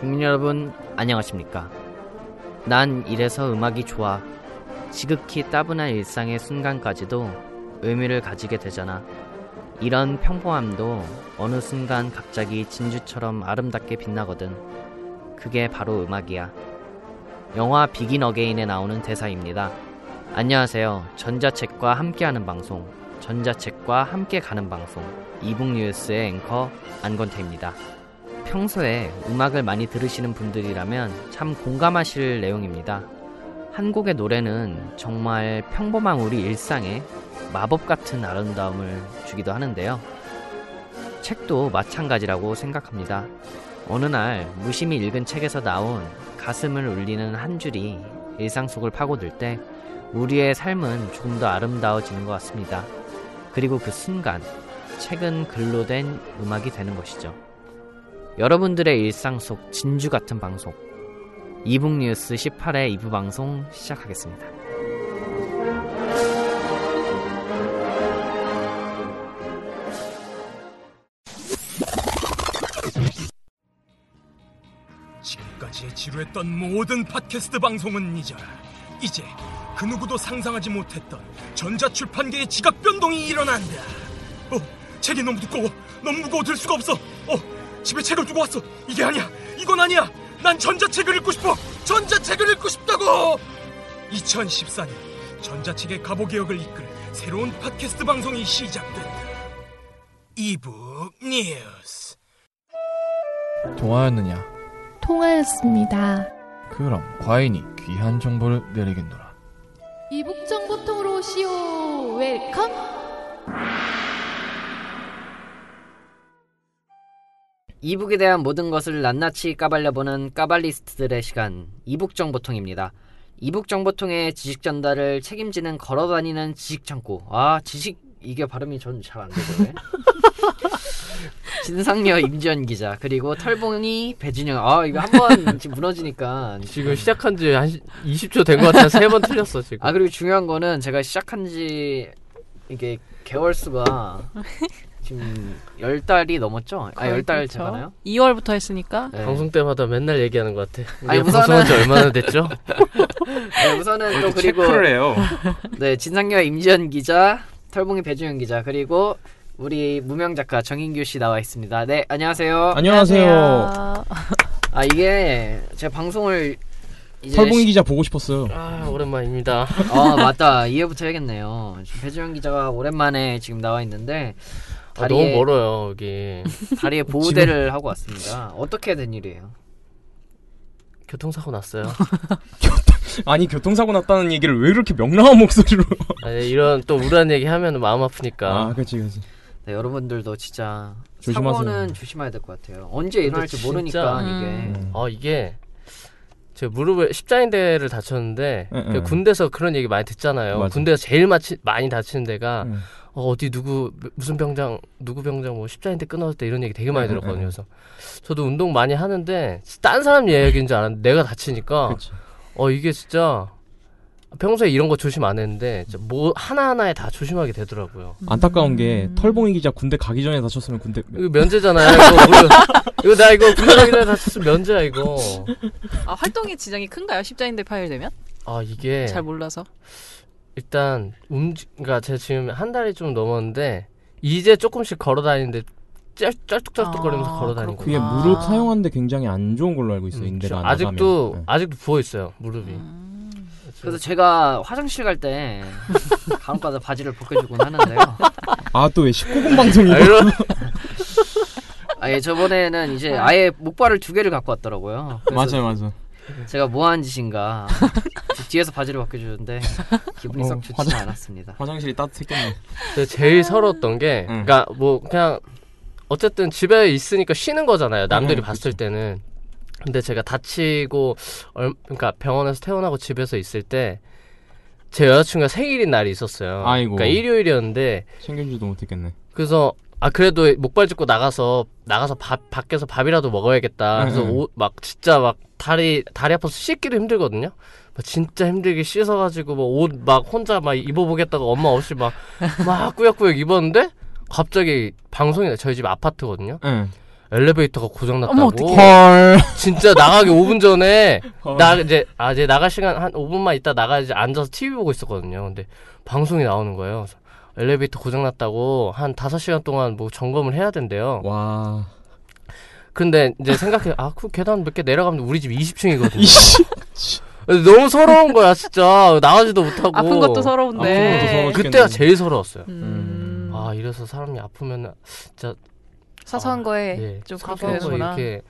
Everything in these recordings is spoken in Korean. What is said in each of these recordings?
국민 여러분 안녕하십니까? 난 이래서 음악이 좋아 지극히 따분한 일상의 순간까지도 의미를 가지게 되잖아. 이런 평범함도 어느 순간 갑자기 진주처럼 아름답게 빛나거든. 그게 바로 음악이야. 영화 비긴 어게인에 나오는 대사입니다. 안녕하세요. 전자책과 함께하는 방송 전자책과 함께 가는 방송 이북뉴스의 앵커 안건태입니다. 평소에 음악을 많이 들으시는 분들이라면 참 공감하실 내용입니다. 한 곡의 노래는 정말 평범한 우리 일상에 마법 같은 아름다움을 주기도 하는데요. 책도 마찬가지라고 생각합니다. 어느 날 무심히 읽은 책에서 나온 가슴을 울리는 한 줄이 일상 속을 파고들 때 우리의 삶은 조금 더 아름다워지는 것 같습니다. 그리고 그 순간 책은 글로 된 음악이 되는 것이죠. 여러분들의 일상 속 진주 같은 방송 이북 뉴스 18회 2부 방송 시작하겠습니다. 지금까지 지루했던 모든 팟캐스트 방송은 잊어라. 이제 그 누구도 상상하지 못했던 전자출판계의 지각 변동이 일어난다. 어, 책이 너무 두꺼워. 너무 무거워 들 수가 없어. 어, 집에 책을 두고 왔어. 이게 아니야. 이건 아니야. 난 전자책을 읽고 싶어. 전자책을 읽고 싶다고. 2014년 전자책의 가보 개혁을 이끌 새로운 팟캐스트 방송이 시작된다. 이북 뉴스. 통화였느냐? 통화였습니다. 그럼 과인이 귀한 정보를 내리겠노라. 이북 정보통으로 오시오. Welcome. e-book에 대한 모든 것을 낱낱이 까발려보는 까발리스트들의 시간 이북 정보통입니다. 이북 정보통의 지식 전달을 책임지는 걸어다니는 지식 창고. 아 지식 이게 발음이 전 잘 안 되거든요. 진상녀 임지연 기자 그리고 털봉이 배진영. 아 이거 한 번 지금 무너지니까 지금 시작한 지 한 20초 된 것 같아. 세 번 틀렸어, 지금. 아 그리고 중요한 거는 제가 시작한 지 이게 개월 수가 지금 열 달이 넘었죠? 아 열달 그렇죠. 제가나요? 2월부터 했으니까 네. 방송 때마다 맨날 얘기하는 것 같아. 아니, 우선은- 방송한 지 얼마나 됐죠? 네, 우선은 또 그리고 체크를 해요. 네 진상녀 임지연 기자, 털봉이 배주영 기자 그리고 우리 무명 작가 정인규 씨 나와 있습니다. 네 안녕하세요. 안녕하세요. 아 이게 제가 방송을 설봉희 시- 기자 보고 싶었어요. 아, 오랜만입니다. 아 맞다 이해부터 해야겠네요. 배주영 기자가 오랜만에 지금 나와 있는데 아, 너무 멀어요, 여기. 다리에 보호대를 하고 왔습니다. 어떻게 된 일이에요? 교통사고 났어요. 아니 교통사고 났다는 얘기를 왜 그렇게 명랑한 목소리로? 아니, 이런 또 우울한 얘기 하면 마음 아프니까. 아, 그렇지, 그렇지. 네, 여러분들도 진짜 조심하세요. 사고는 조심해야 될 것 같아요. 언제 일어날지 진짜- 모르니까 음. 이게 음. 어, 이게 제가 무릎을 십자인대를 다쳤는데 응, 그 응. 군대에서 그런 얘기 많이 듣잖아요. 맞아. 군대에서 제일 마치, 많이 다치는 데가 응. 어, 어디 누구 무슨 병장 누구 병장 뭐 십자인대 끊어졌다 이런 얘기 되게 많이 응, 응, 들었거든요. 응. 그래서 저도 운동 많이 하는데 딴 사람 얘기인 줄 알았는데 내가 다치니까. 어 이게 진짜 평소에 이런 거 조심 안 했는데 뭐 하나 하나에 다 조심하게 되더라고요. 안타까운 게 음. 털봉희 기자 군대 가기 전에 다쳤으면 군대 이거 면제잖아요. 이거, 우리- 이거 나 이거 군대 가기 전에 다쳤으면 면제야 이거. 아, 활동의 지장이 큰가요? 십자인대 파열되면? 아 이게 잘 몰라서. 일단 움직 그러니까 제가 지금 한 달이 좀 넘었는데 이제 조금씩 걸어 다니는데 쩔- 쩔뚝쩔뚝거리면서 아, 걸어 다니고 그게 아. 무릎 사용하는데 굉장히 안 좋은 걸로 알고 있어요. 음, 인대가 안 아직도. 네. 아직도 부어 있어요 무릎이. 음. 그래서 제가 화장실 갈 때 간혹가다 바지를 벗겨주곤 하는데요. 아 또 왜 19금 방송이 아, 이런 아예 저번에는 이제 아예 목발을 두 개를 갖고 왔더라고요. 맞아요, 맞아. 제가 뭐 하는 짓인가 뒤에서 바지를 벗겨주는데 기분이 어, 썩 좋지 화장- 않았습니다. 화장실이 따뜻했겠네. 제일 서러웠던 게 응. 그러니까 뭐 그냥 어쨌든 집에 있으니까 쉬는 거잖아요. 남들이 응, 봤을 때는 근데 제가 다치고 얼, 그러니까 병원에서 퇴원하고 집에서 있을 때 제 여자친구가 생일인 날이 있었어요. 아이고. 그러니까 일요일이었는데 챙겨주지도 못했겠네. 그래서 아 그래도 목발 짚고 나가서 나가서 밥 밖에서 밥이라도 먹어야겠다. 그래서. 옷막 진짜 막 다리 다리 아파서 씻기도 힘들거든요. 막 진짜 힘들게 씻어가지고 뭐 옷 막 혼자 막 입어보겠다고 엄마 없이 막 막 꾸역꾸역 입었는데 갑자기 방송이 저희 집 아파트거든요. 응. 엘리베이터가 고장났다고. 어머, 어떡해. 헐. 진짜 나가기 5분 전에 헐. 나 이제 아 이제 나갈 시간 한 5분만 있다 나가야지 앉아서 TV 보고 있었거든요. 근데 방송이 나오는 거예요. 그래서 엘리베이터 고장 났다고 한 5시간 동안 뭐 점검을 해야 된대요. 와. 근데 이제 생각해 아 그 계단 몇 개 내려가면 우리 집 20층이거든요. 너무 서러운 거야 진짜 나가지도 못하고 아픈 것도 아픈 서러운데. 것도 서러워 그때가 제일 서러웠어요. 음. 아 이래서 사람이 아프면 진짜 사소한 거에 예, 좀거 되는구나. 이렇게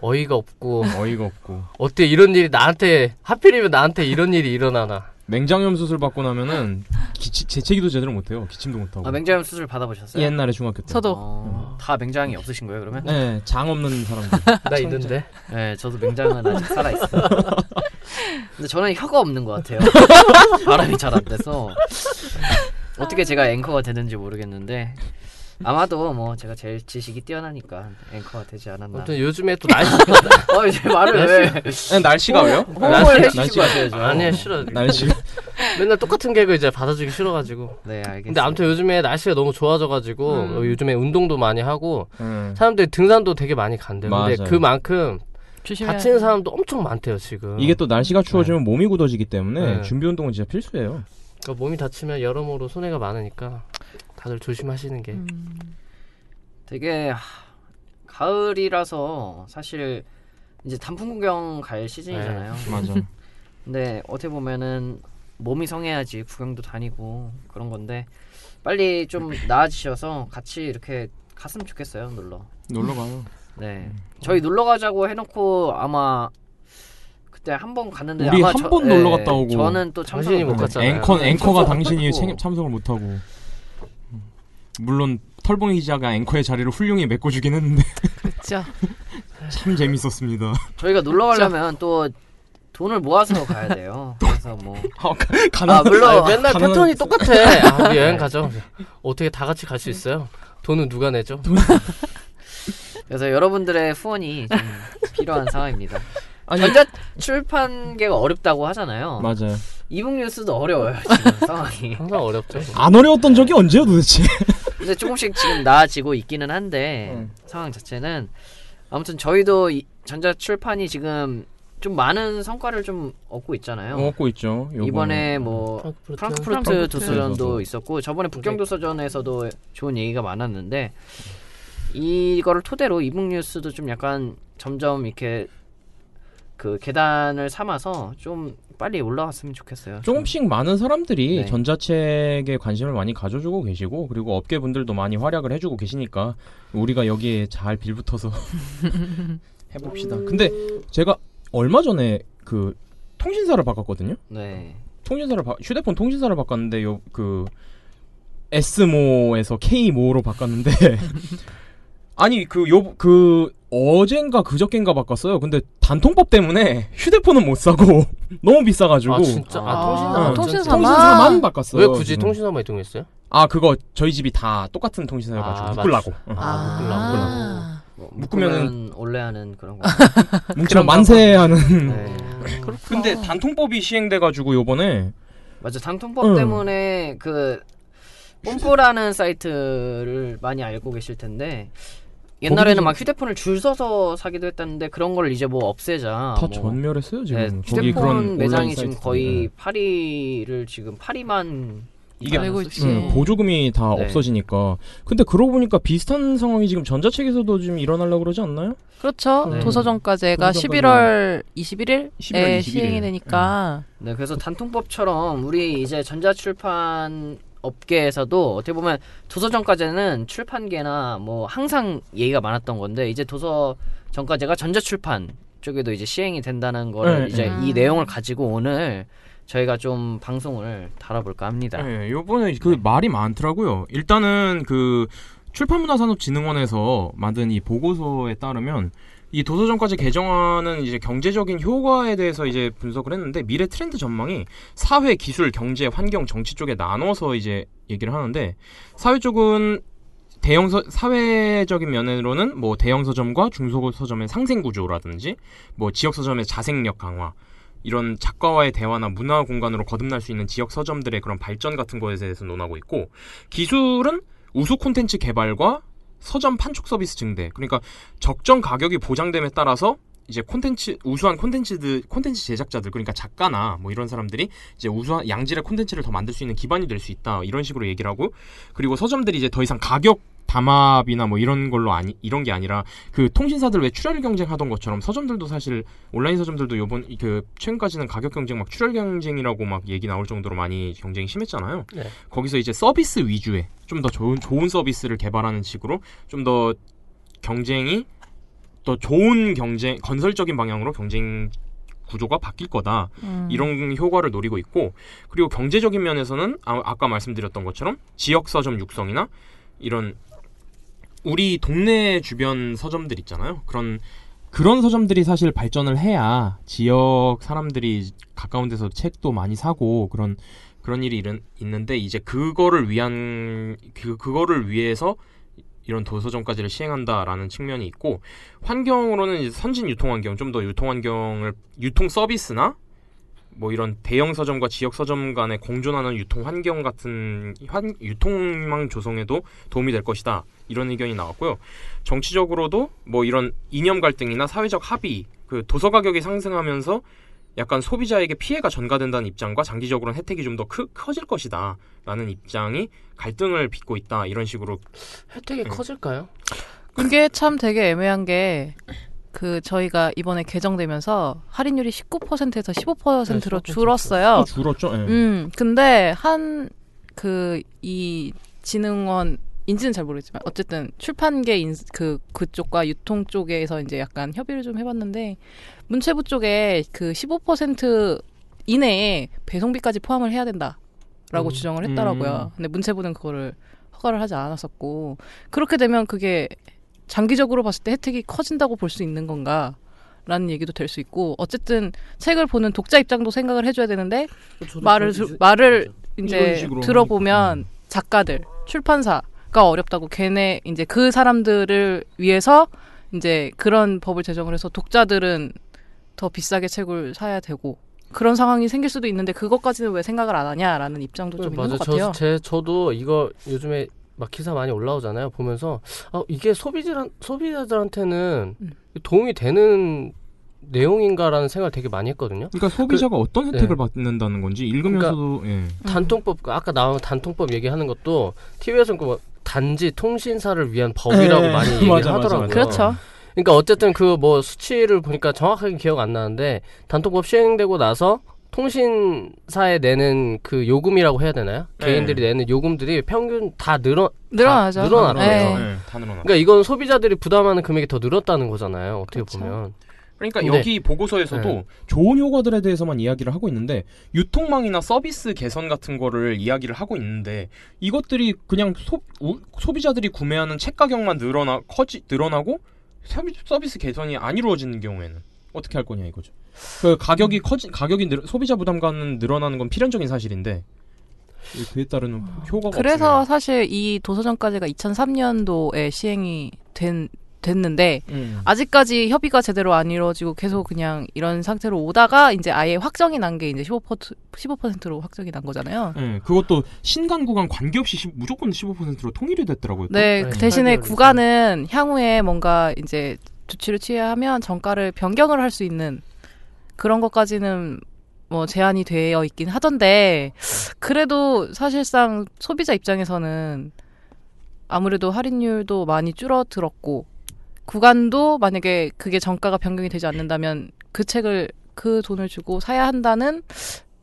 어이가 없고 어이가 없고. 어떻게 이런 일이 나한테 하필이면 나한테 이런 일이 일어나나. 맹장염 수술 받고 나면은 기치, 재채기도 제대로 못해요. 기침도 못하고. 아 맹장염 수술 받아보셨어요? 옛날에 중학교 때. 저도 어, 다 맹장이 없으신 거예요 그러면? 네, 장 없는 사람들. 나 있는데. 네, 저도 맹장은 아직 살아 있어요. 근데 저는 혀가 없는 것 같아요. 발음이 잘 안 돼서 어떻게 제가 앵커가 되는지 모르겠는데 아마도 뭐 제가 제일 지식이 뛰어나니까 앵커가 되지 않았나. 아무튼 요즘에 또 날씨 어 이제 말을 왜 네, 날씨가 왜요? 호응을 해주시고 날씨가- 하셔야죠. 아니야 싫어. 날씨가. 맨날 똑같은 개그 이제 받아주기 싫어가지고. 네 알겠습니다. 근데 아무튼 요즘에 날씨가 너무 좋아져가지고 음. 어, 요즘에 운동도 많이 하고 음. 사람들이 등산도 되게 많이 간대요. 근데. 그만큼 조심해야 다치는 사람도 엄청 많대요 지금. 이게 또 날씨가 추워지면 몸이 굳어지기 때문에 네. 준비 운동은 진짜 필수예요. 그러니까 몸이 다치면 여러모로 손해가 많으니까 다들 조심하시는 게. 음. 되게 하, 가을이라서 사실 이제 단풍 구경 갈 시즌이잖아요. 맞아. 근데 어떻게 보면은 몸이 성해야지 구경도 다니고 그런 건데 빨리 좀 나아지셔서 같이 이렇게 갔으면 좋겠어요 놀러. 놀러 가요. 네, 저희 놀러 가자고 해놓고 아마 그때 한 번 갔는데 우리 아마 한 저- 번 네, 놀러 갔다 오고 저는 또 당신이 참석을 못못 갔잖아요. 앵커 앵커가 참석을 당신이. 참, 참석을 못 하고. 물론 털봉이 기자가 앵커의 자리를 훌륭히 메꿔주긴 했는데 그렇죠. 참 재밌었습니다. 저희가 놀러 가려면 또 돈을 모아서 가야 돼요. 그래서 뭐 가난 아, 물론 아니, 맨날 가능한- 패턴이 똑같아. 아, 여행 가죠. 어떻게 다 같이 갈 수 있어요? 돈은 누가 내죠? 그래서 여러분들의 후원이 좀 필요한 상황입니다. 아니 전자 출판계가 어렵다고 하잖아요. 맞아요. 이북 뉴스도 어려워요 지금 상황이. 항상 어렵죠. 안 어려웠던 적이 언제요 도대체? 근데 조금씩 지금 나아지고 있기는 한데 음. 상황 자체는 아무튼 저희도 이 전자 출판이 지금 좀 많은 성과를 좀 얻고 있잖아요. 얻고 있죠. 요번에. 이번에 뭐 프랑크푸르트. 프랑크푸르트 프랑크푸르트. 도서전도 있었고 저번에 북경 도서전에서도 좋은 얘기가 많았는데 이거를 토대로 이북 뉴스도 좀 약간 점점 이렇게 그 계단을 삼아서 좀 빨리 올라갔으면 좋겠어요. 조금씩 많은 사람들이 네. 전자책에 관심을 많이 가져주고 계시고 그리고 업계 분들도 많이 활약을 해주고 계시니까 우리가 여기에 잘 빌붙어서 해봅시다. 근데 제가 얼마 전에 그 통신사를 바꿨거든요. 네. 통신사를 바, 휴대폰 통신사를 바꿨는데 요그 S모에서 K모로 바꿨는데 아니 그 요 그 어젠가 그저께인가 바꿨어요. 근데 단통법 때문에 휴대폰은 못 사고 너무 비싸가지고 아 진짜? 아, 아, 통신사 통신사만? 통신사만 바꿨어요. 왜 굳이 지금. 통신사만 이동했어요? 아 그거 저희 집이 다 똑같은 통신사여가지고 아, 묶으려고 응. 아, 묶으려고. 아, 뭐 묶으면은- 묶으면 원래 하는 그런 거. 뭉치면 만세하는 네. 근데 단통법이 시행돼가지고 요번에 맞아. 단통법 응. 때문에 그 뽐뿌라는 사이트를 많이 알고 계실 텐데 옛날에는 막 휴대폰을 줄 서서 사기도 했다는데 그런 걸 이제 뭐 없애자. 다 뭐 전멸했어요 지금 네, 휴대폰 그런 매장이 지금. 거의 네. 파리를 지금 파리만 이게. 응, 보조금이 다 네. 없어지니까 근데 그러고 보니까 비슷한 상황이 지금 전자책에서도 지금 일어나려고 그러지 않나요? 그렇죠. 네. 도서정가제가 도서정가제. 11월 21일에 11월 21일. 시행이 되니까 네, 그래서 단통법처럼 우리 이제 전자출판 업계에서도 어떻게 보면 도서정가제는 출판계나 뭐 항상 얘기가 많았던 건데 이제 도서정가제가 전자 출판 쪽에도 이제 시행이 된다는 거를 네, 이제 네. 이 내용을 가지고 오늘 저희가 좀 방송을 다뤄볼까 합니다. 네, 요번에 그 말이 많더라고요. 일단은 그 출판문화산업진흥원에서 만든 이 보고서에 따르면 이 도서정까지 개정안은 이제 경제적인 효과에 대해서 이제 분석을 했는데 미래 트렌드 전망이 사회, 기술, 경제, 환경, 정치 쪽에 나눠서 이제 얘기를 하는데 사회 쪽은 대형 서, 사회적인 면으로는 뭐 대형 서점과 중소 서점의 상생 구조라든지 뭐 지역 서점의 자생력 강화 이런 작가와의 대화나 문화 공간으로 거듭날 수 있는 지역 서점들의 그런 발전 같은 거에 대해서 논하고 있고 기술은 우수 콘텐츠 개발과 서점 판촉 서비스 증대. 그러니까 적정 가격이 보장됨에 따라서 이제 콘텐츠 우수한 콘텐츠들 콘텐츠 제작자들 그러니까 작가나 뭐 이런 사람들이 이제 우수한 양질의 콘텐츠를 더 만들 수 있는 기반이 될 수 있다 이런 식으로 얘기를 하고 그리고 서점들이 이제 더 이상 가격 담합이나 뭐 이런 걸로 아니 이런 게 아니라 그 통신사들 왜 출혈 경쟁하던 것처럼 서점들도 사실 온라인 서점들도 요번 그 최근까지는 가격 경쟁 막 출혈 경쟁이라고 막 얘기 나올 정도로 많이 경쟁이 심했잖아요. 네. 거기서 이제 서비스 위주의 좀 더 좋은 좋은 서비스를 개발하는 식으로 좀 더 경쟁이 더 좋은 경쟁 건설적인 방향으로 경쟁 구조가 바뀔 거다 음. 이런 효과를 노리고 있고 그리고 경제적인 면에서는 아, 아까 말씀드렸던 것처럼 지역 서점 육성이나 이런 우리 동네 주변 서점들 있잖아요. 그런 그런 서점들이 사실 발전을 해야 지역 사람들이 가까운 데서 책도 많이 사고 그런 그런 일이 일은, 있는데 이제 그거를 위한 그 그거를 위해서 이런 도서점까지를 시행한다라는 측면이 있고 환경으로는 이제 선진 유통 환경 좀 더 유통 환경을 유통 서비스나 뭐 이런 대형 서점과 지역 서점 간에 공존하는 유통 환경 같은 환, 유통망 조성에도 도움이 될 것이다 이런 의견이 나왔고요 정치적으로도 뭐 이런 이념 갈등이나 사회적 합의 그 도서 가격이 상승하면서 약간 소비자에게 피해가 전가된다는 입장과 장기적으로는 혜택이 좀 더 커질 것이다 라는 입장이 갈등을 빚고 있다 이런 식으로 혜택이 음. 커질까요? 그게 참 되게 애매한 게 그 저희가 이번에 개정되면서 할인율이 19%에서 15%로 네, 줄었어요. 또 줄었죠 예. 음, 근데 한 그 이 진흥원 인지는 잘 모르겠지만 어쨌든 출판계 인, 그 그쪽과 유통 쪽에서 이제 약간 협의를 좀 해봤는데 문체부 쪽에 그 15% 이내에 배송비까지 포함을 해야 된다라고 음. 주장을 했더라고요. 음. 근데 문체부는 그거를 허가를 하지 않았었고 그렇게 되면 그게 장기적으로 봤을 때 혜택이 커진다고 볼 수 있는 건가? 라는 얘기도 될 수 있고 어쨌든 책을 보는 독자 입장도 생각을 해줘야 되는데 말을 들- 말을 이제 들어보면 하니까. 작가들 출판사가 어렵다고 걔네 이제 그 사람들을 위해서 이제 그런 법을 제정을 해서 독자들은 더 비싸게 책을 사야 되고 그런 상황이 생길 수도 있는데 그것까지는 왜 생각을 안 하냐라는 입장도 좀 있는 맞아. 것 같아요. 저, 제, 저도 이거 요즘에 막 기사 많이 올라오잖아요. 보면서 아, 이게 소비자 소비자들한테는 음. 도움이 되는 내용인가라는 생각을 되게 많이 했거든요. 그러니까 소비자가 어떤 혜택을 네. 받는다는 건지 읽으면서도 예. 단통법 아까 나온 단통법 얘기하는 것도 TV에서 그 단지 통신사를 위한 법이라고 네. 많이 맞아, 얘기를 맞아, 하더라고요. 맞아. 그렇죠. 그러니까 어쨌든 그 뭐 수치를 보니까 정확하게 기억 안 나는데 단통법 시행되고 나서 통신사에 내는 그 요금이라고 해야 되나요? 네. 개인들이 내는 요금들이 평균 다 늘어 늘어나죠. 다 늘어났대요. 네. 예, 다 늘어나. 그러니까 이건 소비자들이 부담하는 금액이 더 늘었다는 거잖아요. 어떻게 그렇죠. 보면. 그러니까 근데- 여기 보고서에서도 네. 좋은 효과들에 대해서만 이야기를 하고 있는데 유통망이나 서비스 개선 같은 거를 이야기를 하고 있는데 이것들이 그냥 소, 우- 소비자들이 구매하는 책 가격만 늘어나 커지 늘어나고 서비, 서비스 개선이 안 이루어지는 경우에는 어떻게 할 거냐 이거죠. 그 가격이 커지 가격이 늘, 소비자 부담감은 늘어나는 건 필연적인 사실인데 이- 그에 따른 효과가 그래서 없으면 사실 이 도서정까지가 2003년도에 시행이 된 됐는데 음. 아직까지 협의가 제대로 안 이루어지고 계속 그냥 이런 상태로 오다가 이제 아예 확정이 난 게 이제 15% 15%로 확정이 난 거잖아요. 예, 그것도 신간 구간 관계없이 시- 무조건 15%로 통일이 됐더라고요. 또. 네, 네, 그 대신에 팔개월이죠. 구간은 향후에 뭔가 이제 조치를 취해야 하면 정가를 변경을 할 수 있는 그런 것까지는 뭐 제한이 되어 있긴 하던데 그래도 사실상 소비자 입장에서는 아무래도 할인율도 많이 줄어들었고 구간도 만약에 그게 정가가 변경이 되지 않는다면 그 책을 그 돈을 주고 사야 한다는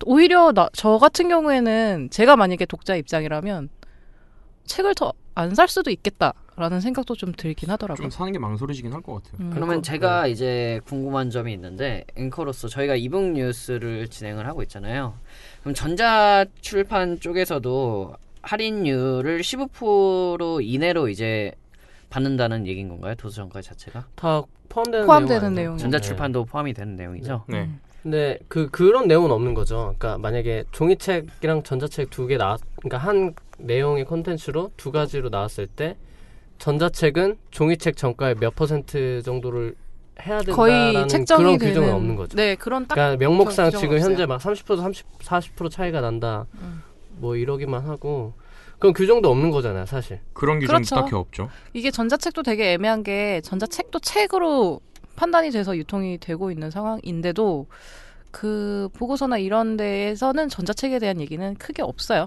오히려 나, 저 같은 경우에는 제가 만약에 독자 입장이라면 책을 더 안 살 수도 있겠다 라는 생각도 좀 들긴 하더라고요. 좀 사는 게 망설여지긴 할 것 같아요. 음. 그러면 제가 이제 궁금한 점이 있는데 앵커로서 저희가 이북 뉴스를 진행을 하고 있잖아요. 그럼 전자 출판 쪽에서도 할인율을 15% 이내로 이제 받는다는 얘기인 건가요? 도서정가 자체가? 다 포함되는 포함되는 내용 내용. 아니죠? 전자 출판도 포함이 되는 내용이죠. 네. 음. 근데 그 그런 내용은 없는 거죠. 그러니까 만약에 종이책이랑 전자책 두 개 나왔, 그러니까 한 내용의 콘텐츠로 두 가지로 나왔을 때 전자책은 종이책 정가의 몇 퍼센트 정도를 해야 된다라는 그런 되는 규정은 없는 거죠. 네, 그런 딱 그러니까 명목상 지금 현재 없어요. 막30% 30 40% 차이가 난다. 음. 뭐 이러기만 하고 그럼 규정도 없는 거잖아요, 사실. 그런 규정 그렇죠. 딱히 없죠. 이게 전자책도 되게 애매한 게 전자책도 책으로 판단이 돼서 유통이 되고 있는 상황인데도 그 보고서나 이런 데에서는 전자책에 대한 얘기는 크게 없어요.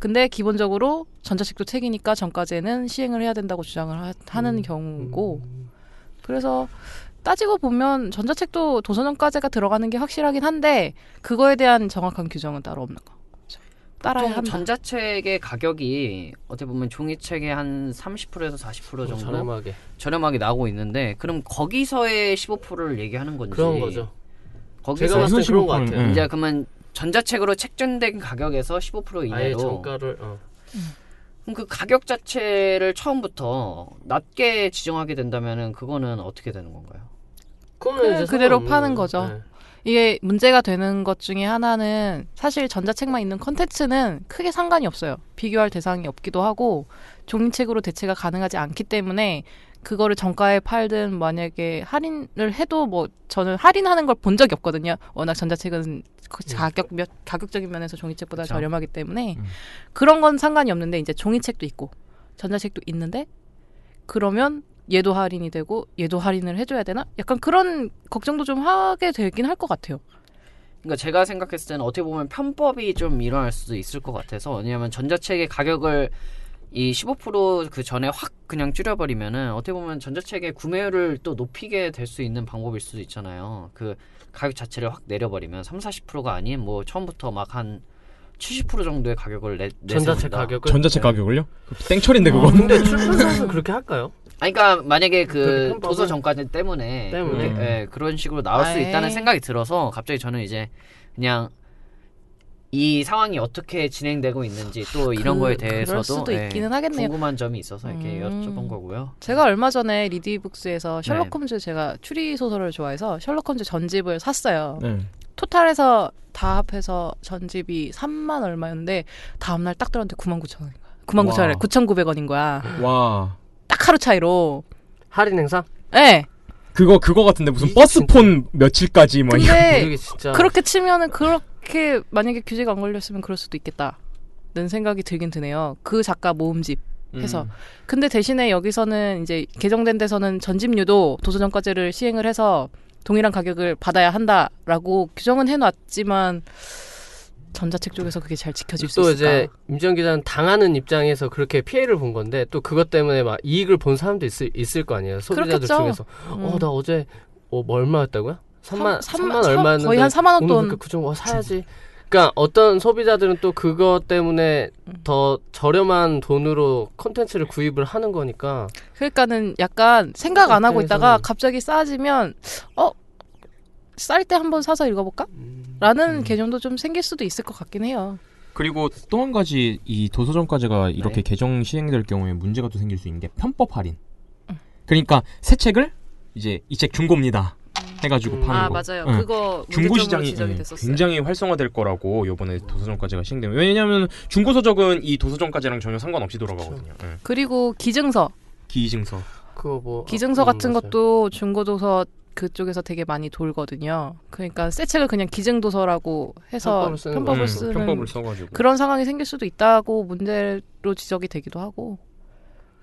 근데 기본적으로 전자책도 책이니까 전까지는 시행을 해야 된다고 주장을 하, 는 음. 경우고 그래서 따지고 보면 전자책도 도서정가제가 들어가는 게 확실하긴 한데 그거에 대한 정확한 규정은 따로 없는 거. 따라야 보통 한다. 전자책의 가격이 어떻게 보면 종이책의 한 30%에서 40%뭐 정도 저렴하게 저렴하게 나오고 있는데 그럼 거기서의 15%를 얘기하는 건지 그런 거죠. 거기서 제가 봤을 때 그런 것 15%는, 같아요. 음. 이제 그러면 전자책으로 책정된 가격에서 15% 아예 이내로 정가를 어. 그럼 그 가격 자체를 처음부터 낮게 지정하게 된다면은 그거는 어떻게 되는 건가요? 그거는 그- 이제 그대로 파는 거죠. 네. 이게 문제가 되는 것 중에 하나는 사실 전자책만 있는 컨텐츠는 크게 상관이 없어요. 비교할 대상이 없기도 하고 종이책으로 대체가 가능하지 않기 때문에 그거를 정가에 팔든 만약에 할인을 해도 뭐 저는 할인하는 걸 본 적이 없거든요. 워낙 전자책은 그 가격 몇 가격적인 면에서 종이책보다 그쵸. 저렴하기 때문에 음. 그런 건 상관이 없는데 이제 종이책도 있고 전자책도 있는데 그러면 얘도 할인이 되고 얘도 할인을 해줘야 되나? 약간 그런 걱정도 좀 하게 되긴 할 것 같아요. 그러니까 제가 생각했을 때는 어떻게 보면 편법이 좀 일어날 수도 있을 것 같아서 왜냐하면 전자책의 가격을 이 15%그 전에 확 그냥 줄여버리면은 어떻게 보면 전자책의 구매율을 또 높이게 될 수 있는 방법일 수도 있잖아요. 그 가격 자체를 확 내려버리면 3, 40%가 아닌 뭐 처음부터 막 한 70% 정도의 가격을 내, 전자책 내세운다. 가격을 전자책 네. 가격을요? 땡처리인데 어, 그거. 근데 출판사에서 그렇게 할까요? 아니, 그러니까 만약에 그 편법을- 도서 정가제 때문에, 때문에. 그렇게, 예, 그런 식으로 나올 수 아이. 있다는 생각이 들어서 갑자기 저는 이제 그냥 이 상황이 어떻게 진행되고 있는지 또 이런 그- 거에 대해서도 수도 예, 있기는 하겠네요. 궁금한 점이 있어서 이렇게 음. 여쭤본 거고요. 제가 얼마 전에 리디북스에서 셜록 네. 홈즈 제가 추리 소설을 좋아해서 셜록 홈즈 전집을 샀어요. 네. 토탈해서 다 합해서 전집이 3만 얼마였는데 다음 날 딱 들었는데 9만 9천 원인 거야. 9만 9천 원에 와. 9,900원인 거야. 와. 딱 하루 차이로. 할인 행사? 예. 그거 그거 같은데 무슨 이- 버스폰 며칠까지 뭐 이거. 근데 그렇게 치면은 그렇 게 만약에 규제가 안 걸렸으면 그럴 수도 있겠다는 생각이 들긴 드네요. 그 작가 모음집 해서. 근데 대신에 여기서는 이제 개정된 데서는 전집류도 도서정가제를 시행을 해서 동일한 가격을 받아야 한다라고 규정은 해놨지만 전자책 쪽에서 그게 잘 지켜질 수또 있을까? 이제 임지영 기자는 당하는 입장에서 그렇게 피해를 본 건데 또 그것 때문에 막 이익을 본 사람도 있을, 있을 거 아니에요 소비자들 그렇겠죠. 중에서 음. 어나 어제 어, 뭐 얼마였다고요? 3만 삼- 3만 삼- 얼마였는데 거의 한 4만 원 돈. 그러니까 그중 어 사야지. 그러니까 어떤 소비자들은 또 그것 때문에 음. 더 저렴한 돈으로 컨텐츠를 구입을 하는 거니까 그러니까는 약간 생각 안 하고 있다가 갑자기 싸지면 어? 쌀 때 한번 사서 읽어볼까? 라는 음. 개념도 좀 생길 수도 있을 것 같긴 해요. 그리고 또 한 가지 이 도서정가제가 이렇게 네. 개정 시행될 경우에 문제가 또 생길 수 있는 게 편법 할인. 그러니까 새 책을 이제 이 책 중고입니다. 해가지고 음. 파는 아 거. 맞아요. 응. 그거 중고 시장이. 굉장히 활성화될 거라고 요번에 도서정가제가 시행되면 왜냐하면 중고 서적은 이 도서정가제랑 전혀 상관없이 돌아가거든요. 예. 그리고 기증서, 기증서. 그거 뭐 기증서 음, 같은 맞아요. 것도 중고 도서 그쪽에서 되게 많이 돌거든요. 그러니까 새 책을 그냥 기증도서라고 해서 편법을 쓰는 편법을 음, 쓰는 편법을 써가지고. 그런 상황이 생길 수도 있다고 문제로 지적이 되기도 하고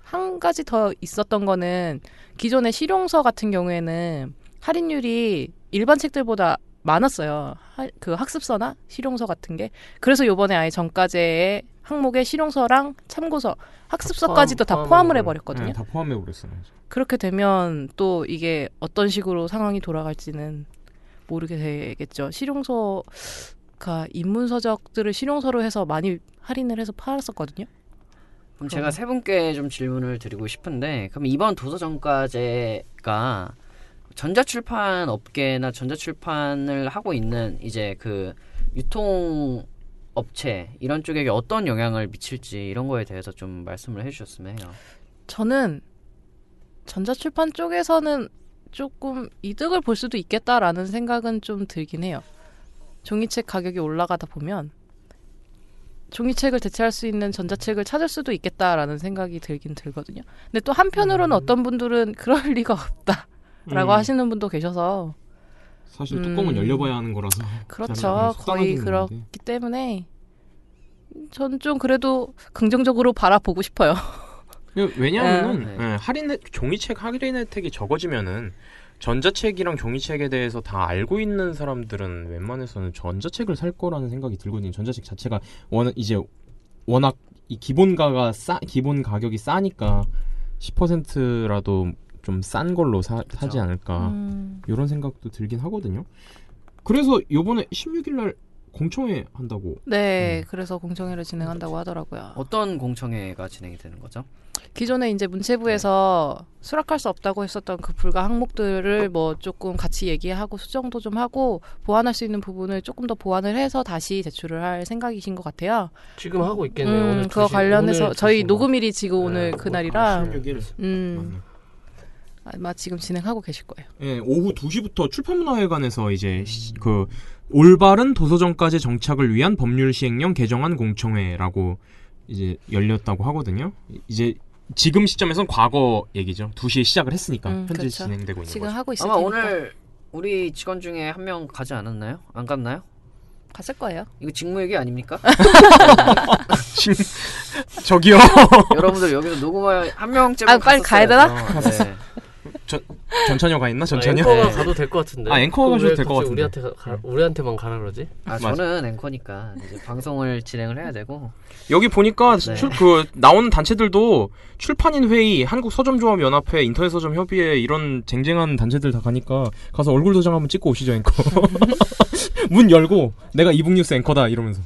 한 가지 더 있었던 거는 기존의 실용서 같은 경우에는 할인율이 일반 책들보다 많았어요. 하- 그 학습서나 실용서 같은 게 그래서 요번에 아예 정가제의 항목에 실용서랑 참고서 학습서까지도 다 포함- 포함을 포함을 해버렸거든요. 네, 다 포함해 버렸어요. 그렇게 되면 또 이게 어떤 식으로 상황이 돌아갈지는 모르게 되겠죠. 실용서가 인문서적들을 실용서로 해서 많이 할인을 해서 팔았었거든요. 그럼 제가 세 분께 좀 질문을 드리고 싶은데 그럼 이번 도서정가제가 전자출판 업계나 전자출판을 하고 있는 이제 그 유통 업체 이런 쪽에 어떤 영향을 미칠지 이런 거에 대해서 좀 말씀을 해주셨으면 해요. 저는 전자출판 쪽에서는 조금 이득을 볼 수도 있겠다라는 생각은 좀 들긴 해요. 종이책 가격이 올라가다 보면 종이책을 대체할 수 있는 전자책을 찾을 수도 있겠다라는 생각이 들긴 들거든요. 근데 또 한편으로는 어떤 분들은 그럴 리가 없다 라고 음. 하시는 분도 계셔서 사실 음. 뚜껑은 열려봐야 하는 거라서. 그렇죠. 거의. 그렇기 때문에 전 좀 그래도 긍정적으로 바라보고 싶어요. 그 왜냐하면은 네. 예, 할인 혜- 종이책 할인 혜택이 적어지면은 전자책이랑 종이책에 대해서 다 알고 있는 사람들은 웬만해서는 전자책을 살 거라는 생각이 들거든요. 전자책 자체가 워낙 이제 워낙 이 기본가가 싸 기본 가격이 싸니까 10%라도 좀 싼 걸로 사, 사지 않을까 음, 이런 생각도 들긴 하거든요. 그래서 요번에 16일 날 공청회 한다고 네, 음. 그래서 공청회를 진행한다고 하더라고요. 어떤 공청회가 진행이 되는 거죠? 기존에 이제 문체부에서 수락할 수 없다고 했었던 그 불가 항목들을 뭐 조금 같이 얘기하고 수정도 좀 하고 보완할 수 있는 부분을 조금 더 보완을 해서 다시 제출을 할 생각이신 것 같아요. 지금 하고 있겠네요. 음, 오늘 그거 2시, 관련해서 오늘 저희 2시 뭐. 녹음일이 지금 오늘 네, 그날이라 16일 음, 아마 지금 진행하고 계실 거예요. 예, 오후 2시부터 출판문화회관에서 이제 시- 그 올바른 도서정가제 정착을 위한 법률 시행령 개정안 공청회라고 이제 열렸다고 하거든요. 이제 지금 시점에선 과거 얘기죠. 2시에 시작을 했으니까 음, 현재 그렇죠. 진행되고 있는 지금 거죠. 하고 있을 아마 테니까 오늘 우리 직원 중에 한 명 가지 않았나요? 안 갔나요? 갔을 거예요. 이거 직무 얘기 아닙니까? 저기요. 여러분들 여기서 녹음할 한 명쯤은 아, 빨리 가야 되나? 갔었어야죠. 네. 전찬여 가 있나? 아, 전찬여? 앵커가 네. 가도 될 것 같은데. 아, 앵커가 가셔도 될것 갑자기 같은데. 우리한테 가, 가- 우리한테만 가라 그러지? 아. 저는 앵커니까 이제 방송을 진행을 해야 되고 여기 보니까 네. 출, 그 나오는 단체들도 출판인 회의, 한국 서점조합 연합회, 인터넷 서점 협의회 이런 쟁쟁한 단체들 다 가니까 가서 얼굴 도장 한번 찍고 오시죠 앵커. 문 열고 내가 이북뉴스 앵커다 이러면서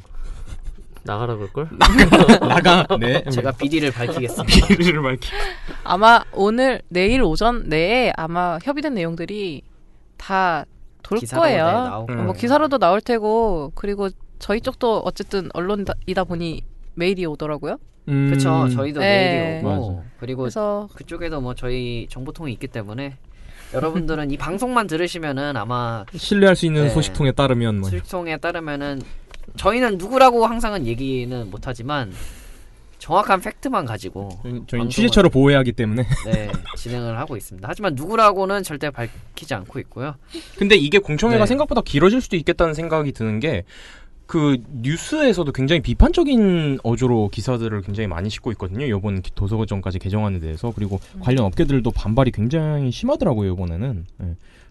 나가라 그럴걸? 나가. 네. 제가 비리를 밝히겠습니다. 비리를 밝히. 아마 오늘 내일 오전 내에 아마 협의된 내용들이 다 돌 거예요. 네. 음. 뭐 기사로도 나올 테고 그리고 저희 쪽도 어쨌든 언론이다 보니 메일이 오더라고요. 음, 그렇죠. 저희도 네. 메일이 오고 맞아. 그리고 그래서 그쪽에도 뭐 저희 정보통이 있기 때문에 여러분들은 이 방송만 들으시면은 아마 신뢰할 수 있는 네. 소식통에 따르면 뭐. 수익통에 따르면은 저희는 누구라고 항상은 얘기는 못하지만 정확한 팩트만 가지고 저희- 취재처를 보호해야 하기 때문에. 네, 진행을 하고 있습니다. 하지만 누구라고는 절대 밝히지 않고 있고요. 근데 이게 공청회가 네. 생각보다 길어질 수도 있겠다는 생각이 드는 게 그 뉴스에서도 굉장히 비판적인 어조로 기사들을 굉장히 많이 싣고 있거든요. 이번 기- 도서관까지 개정안에 대해서 그리고 관련 업계들도 반발이 굉장히 심하더라고요. 이번에는. 예.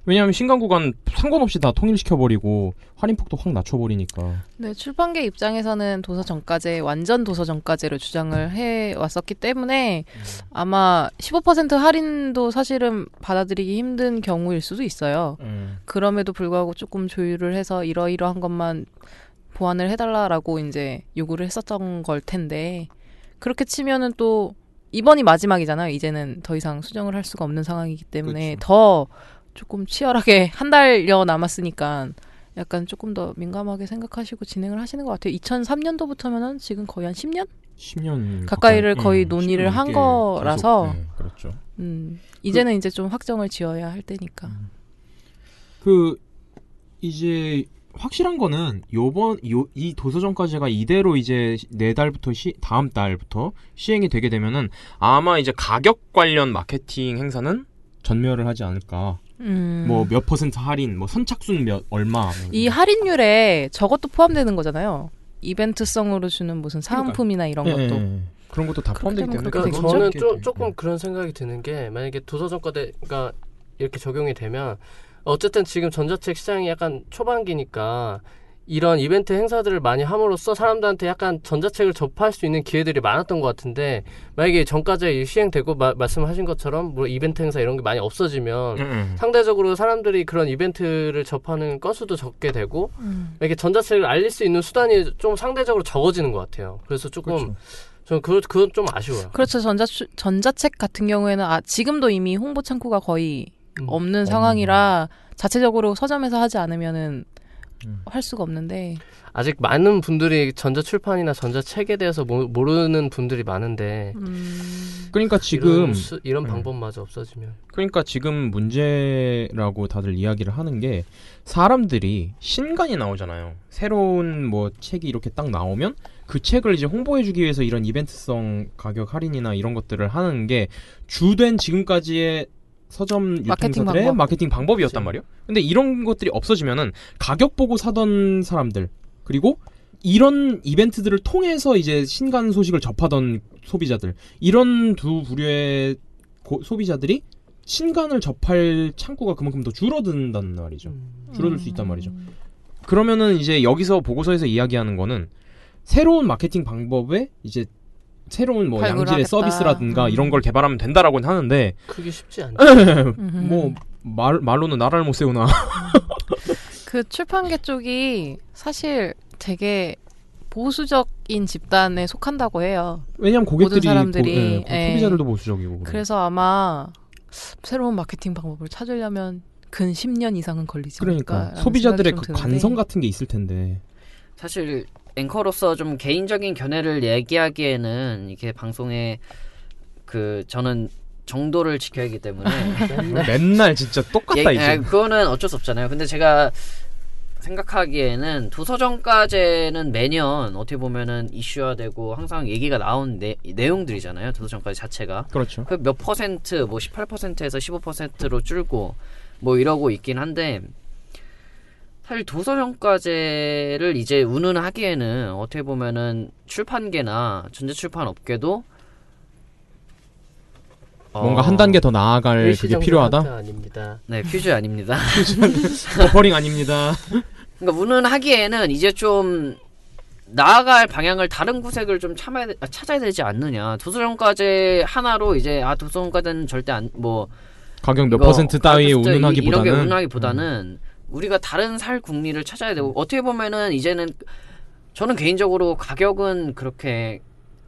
왜냐하면 신간 구간 상관없이 다 통일시켜 버리고 할인폭도 확 낮춰버리니까. 네, 출판계 입장에서는 도서 정가제 완전 도서 정가제를 주장을 해 왔었기 때문에 아마 15% 할인도 사실은 받아들이기 힘든 경우일 수도 있어요. 그럼에도 불구하고 조금 조율을 해서 이러이러한 것만 보완을 해달라라고 이제 요구를 했었던 걸 텐데 그렇게 치면은 또 이번이 마지막이잖아요. 이제는 더 이상 수정을 할 수가 없는 상황이기 때문에 그쵸. 더 조금 치열하게 한 달여 남았으니까 약간 조금 더 민감하게 생각하시고 진행을 하시는 것 같아요. 2003년도부터면은 지금 거의 한 10년? 10년 가까이를 거의 논의를 한 거라서. 그렇죠. 음, 이제는 이제 좀 확정을 지어야 할 때니까. 그 이제 확실한 거는 요번 요, 이 도서정까지가 이대로 이제 네 달부터 시, 다음 달부터 시행이 되게 되면은 아마 이제 가격 관련 마케팅 행사는 전멸을 하지 않을까. 음. 뭐몇 퍼센트 할인, 뭐 선착순 몇 얼마. 뭐이 할인율에 저것도 포함되는 거잖아요. 이벤트성으로 주는 무슨 사은품이나 이런 예, 것도. 예, 예. 그런 것도 다 포함되기 때문에 그러니까? 저는 좀 돼. 조금 그런 생각이 드는 게 만약에 도서정가가 이렇게 적용이 되면 어쨌든 지금 전자책 시장이 약간 초반기니까 이런 이벤트 행사들을 많이 함으로써 사람들한테 약간 전자책을 접할 수 있는 기회들이 많았던 것 같은데 만약에 전까지 시행되고 마- 말씀하신 것처럼 뭐 이벤트 행사 이런 게 많이 없어지면 음, 음. 상대적으로 사람들이 그런 이벤트를 접하는 건수도 적게 되고 음. 이렇게 전자책을 알릴 수 있는 수단이 좀 상대적으로 적어지는 것 같아요. 그래서 조금 그렇죠. 저는 그 그건 좀 아쉬워요. 그렇죠. 전자 전자책 같은 경우에는 아, 지금도 이미 홍보 창구가 거의 음. 없는 상황이라 자체적으로 서점에서 하지 않으면은 음. 할 수가 없는데 아직 많은 분들이 전자 출판이나 전자 책에 대해서 모, 모르는 분들이 많은데 음, 그러니까 지금 이런, 수- 이런 음. 방법마저 없어지면 그러니까 지금 문제라고 다들 이야기를 하는 게 사람들이 신간이 나오잖아요. 새로운 뭐 책이 이렇게 딱 나오면 그 책을 이제 홍보해주기 위해서 이런 이벤트성 가격 할인이나 이런 것들을 하는 게 주된 지금까지의 서점 마케팅 유통사들의 방법. 마케팅 방법이었단. 말이에요. 근데 이런 것들이 없어지면은 가격 보고 사던 사람들 그리고 이런 이벤트들을 통해서 이제 신간 소식을 접하던 소비자들 이런 두 부류의 고- 소비자들이 신간을 접할 창구가 그만큼 더 줄어든다는 말이죠. 음. 줄어들 수 있단 말이죠. 그러면은 이제 여기서 보고서에서 이야기하는 거는 새로운 마케팅 방법에 이제 새로운 뭐 양질의 하겠다. 서비스라든가 음. 이런 걸 개발하면 된다라고는 하는데 크기 쉽지 않죠. 뭐 말, 말로는 나라를 못 세우나 그 출판계 쪽이 사실 되게 보수적인 집단에 속한다고 해요. 왜냐면 고객들이 사람들이, 보- 예, 예. 소비자들도 보수적이고. 그래서 아마 새로운 마케팅 방법을 찾으려면 근 10년 이상은 걸리지 그러니까 소비자들의 그 드는데. 관성 같은 게 있을 텐데 사실 앵커로서 좀 개인적인 견해를 얘기하기에는 이게 방송에 그 저는 정도를 지켜야 하기 때문에 맨날 진짜 똑같다 예, 이제 아, 그거는 어쩔 수 없잖아요. 근데 제가 생각하기에는 도서정가제는 매년 어떻게 보면은 이슈화되고 항상 얘기가 나온 내, 내용들이잖아요. 도서정가제 자체가 그렇죠. 그 몇 퍼센트 뭐 18%에서 15%로 줄고 뭐 이러고 있긴 한데 사실 도서정가제를 이제 운운하기에는 어떻게 보면은 출판계나 전자출판 업계도 뭔가 어, 한 단계 더 나아갈 그게 필요하다. 아닙니다. 네 퓨즈 아닙니다. 버퍼링 아닙니다. 그러니까 운운하기에는 이제 좀 나아갈 방향을 다른 구색을 좀 참아야 되- 아, 찾아야 되지 않느냐. 도서정가제 하나로 이제 아 도서정가제는 절대 안 뭐 가격 몇 퍼센트 따위에 가격 이런 게 운운하기보다는 음. 운운하기보다는 우리가 다른 살 국리를 찾아야 되고 어떻게 보면은 이제는 저는 개인적으로 가격은 그렇게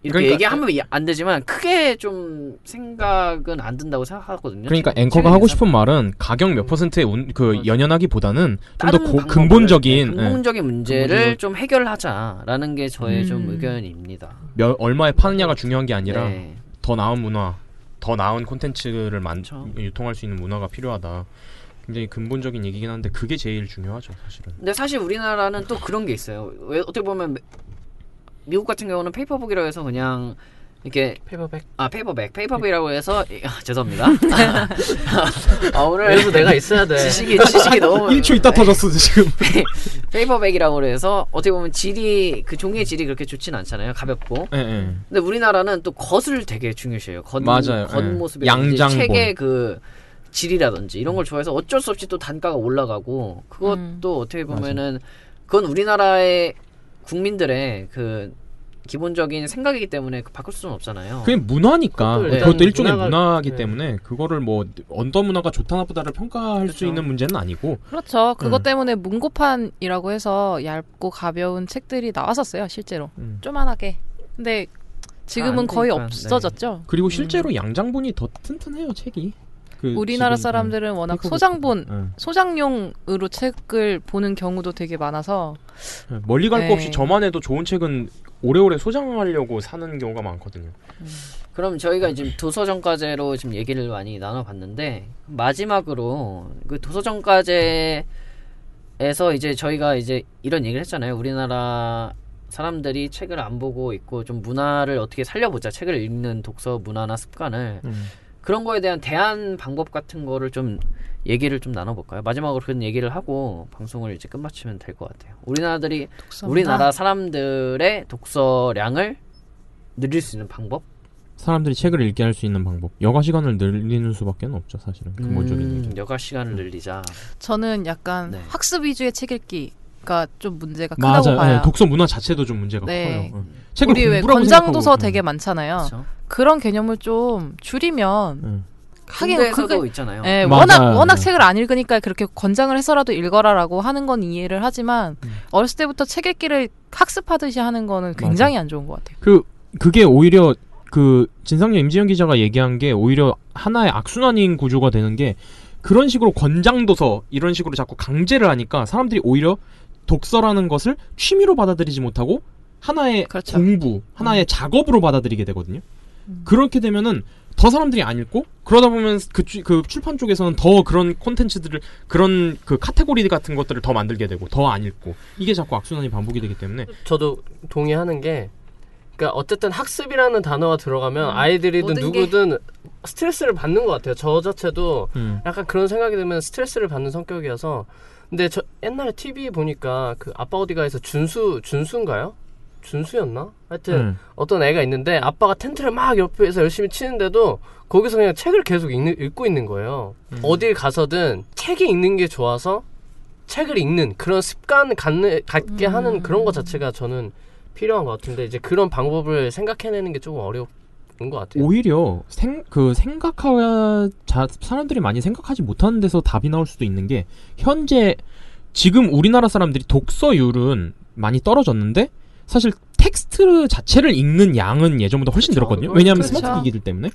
이렇게 그러니까- 얘기하면 이- 안 되지만 크게 좀 생각은 안 든다고 생각하거든요. 그러니까 앵커가 하고. 싶은 말은 가격 몇 퍼센트에 운, 그. 연연하기보다는 좀 더 근본적인 네, 예, 근본적인 문제를 근본적- 좀 해결하자라는 게 저의 좀 음. 의견입니다. 몇, 얼마에 파느냐가 중요한 게 아니라 네. 더 나은 문화, 더 나은 콘텐츠를 만, 그렇죠. 유통할 수 있는 문화가 필요하다. 굉장히 근본적인 얘기긴 한데 그게 제일 중요하죠, 사실은. 근데 사실 우리나라는 또 그런 게 있어요. 왜 어떻게 보면 미- 미국 같은 경우는 paper book이라고 해서 그냥 이렇게 paperback. 아 paperback paper book이라고 해서 아, 죄송합니다. 아, 오늘 그래서 내가 있어야 돼. 지식이 지식이 너무 1초 있다 터졌어, 지금. paperback이라고 해서 어떻게 보면 질이 그 종이의 질이 그렇게 좋진 않잖아요. 가볍고. 예, 예. 근데 우리나라는 또 겉을 되게 중요시해요. 겉 맞아요. 겉모습이 예. 양장본. 책의 그 질이라든지 이런 걸 좋아해서 어쩔 수 없이 또 단가가 올라가고 그것도 음. 어떻게 보면은 그건 우리나라의 국민들의 그 기본적인 생각이기 때문에 그 바꿀 수는 없잖아요. 그게 문화니까 그것도 그것도, 일단 일종의 문화가- 문화기 네. 때문에 그거를 뭐 어느 문화가 좋다 나쁘다를 평가할 수 그렇죠. 있는 문제는 아니고 그렇죠. 그것 음. 때문에 문고판이라고 해서 얇고 가벼운 책들이 나왔었어요, 실제로. 음. 쪼만하게. 근데 지금은 안 거의 되니까, 없어졌죠. 그리고 실제로 양장본이 더 튼튼해요 책이. 그 음. 우리나라 지금, 사람들은 워낙 paper book 소장본, 예. 소장용으로 책을 보는 경우도 되게 많아서 예, 멀리 갈거 네. 없이 저만 해도 좋은 책은 오래오래 소장하려고 사는 경우가 많거든요. 그럼 저희가 지금 도서정가제로 지금 얘기를 많이 나눠봤는데 마지막으로 그 도서정가제에서 이제 저희가 이제 이런 얘기를 했잖아요. 우리나라 사람들이 책을 안 보고 있고 좀 문화를 어떻게 살려보자. 책을 읽는 독서 문화나 습관을 음. 그런 거에 대한 대안 방법 같은 거를 좀 얘기를 좀 나눠볼까요? 마지막으로 그런 얘기를 하고 방송을 이제 끝마치면 될 것 같아요. 우리나라들이 독서 우리나라 사람들의 독서량을 늘릴 수 있는 방법? 사람들이 책을 읽게 할 수 있는 방법. 여가 시간을 늘리는 수밖에 없죠 사실은 근본적인 음, 얘기. 여가 시간을 늘리자. 저는 약간 네. 학습 위주의 책 읽기가 좀 문제가 크다고 맞아요. 봐요. 예, 독서 문화 자체도 좀 문제가 네. 커요. 예. 책을 우리 왜 공부라고 권장 생각하고, 도서 예. 되게 많잖아요. 그렇죠. 그런 개념을 좀 줄이면 예. 하긴 군대에서도 그게 있잖아요. 예, 맞아요. 워낙 워낙 네. 책을 안 읽으니까 그렇게 권장을 해서라도 읽어라라고 하는 건 이해를 하지만 음. 어렸을 때부터 책 읽기를 학습하듯이 하는 거는 굉장히 안 좋은 것 같아요. 그 그게 오히려 그 진상녀 임지영 기자가 얘기한 게 오히려 하나의 악순환인 구조가 되는 게 그런 식으로 권장 도서 이런 식으로 자꾸 강제를 하니까 사람들이 오히려 독서라는 것을 취미로 받아들이지 못하고 하나의 그렇죠. 공부, 하나의 작업으로 받아들이게 되거든요. 그렇게 되면은 더 사람들이 안 읽고 그러다 보면 그, 주- 그 출판 쪽에서는 더 그런 콘텐츠들을 그런 그 카테고리 같은 것들을 더 만들게 되고 더 안 읽고 이게 자꾸 악순환이 반복이 되기 때문에 저도 동의하는 게 그러니까 어쨌든 학습이라는 단어가 들어가면 음, 아이들이든 모든 게- 누구든 스트레스를 받는 것 같아요. 저 자체도 음. 약간 그런 생각이 들면 스트레스를 받는 성격이어서 근데 저 옛날에 TV 보니까 그 아빠 어디가에서 준수 준수인가요? 준수였나? 하여튼 음. 어떤 애가 있는데 아빠가 텐트를 막 옆에서 열심히 치는데도 거기서 그냥 책을 계속 읽는, 읽고 있는 거예요. 음. 어딜 가서든 책이 읽는 게 좋아서 책을 읽는 그런 습관 갖는, 갖게 하는 그런 것 자체가 저는 필요한 것 같은데 이제 그런 방법을 생각해내는 게 조금 어려운 것 같아요. 오히려 생, 그 생각하 자, 사람들이 많이 생각하지 못하는 데서 답이 나올 수도 있는 게 현재 지금 우리나라 사람들이 독서율은 많이 떨어졌는데 사실 텍스트 자체를 읽는 양은 예전보다 훨씬 늘었거든요. 왜냐하면 그렇죠. 스마트 기기들 때문에.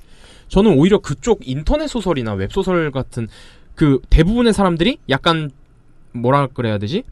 저는 오히려 그쪽 인터넷 소설이나 웹 소설 같은 그 대부분의 사람들이 약간 뭐라 그래야 되지?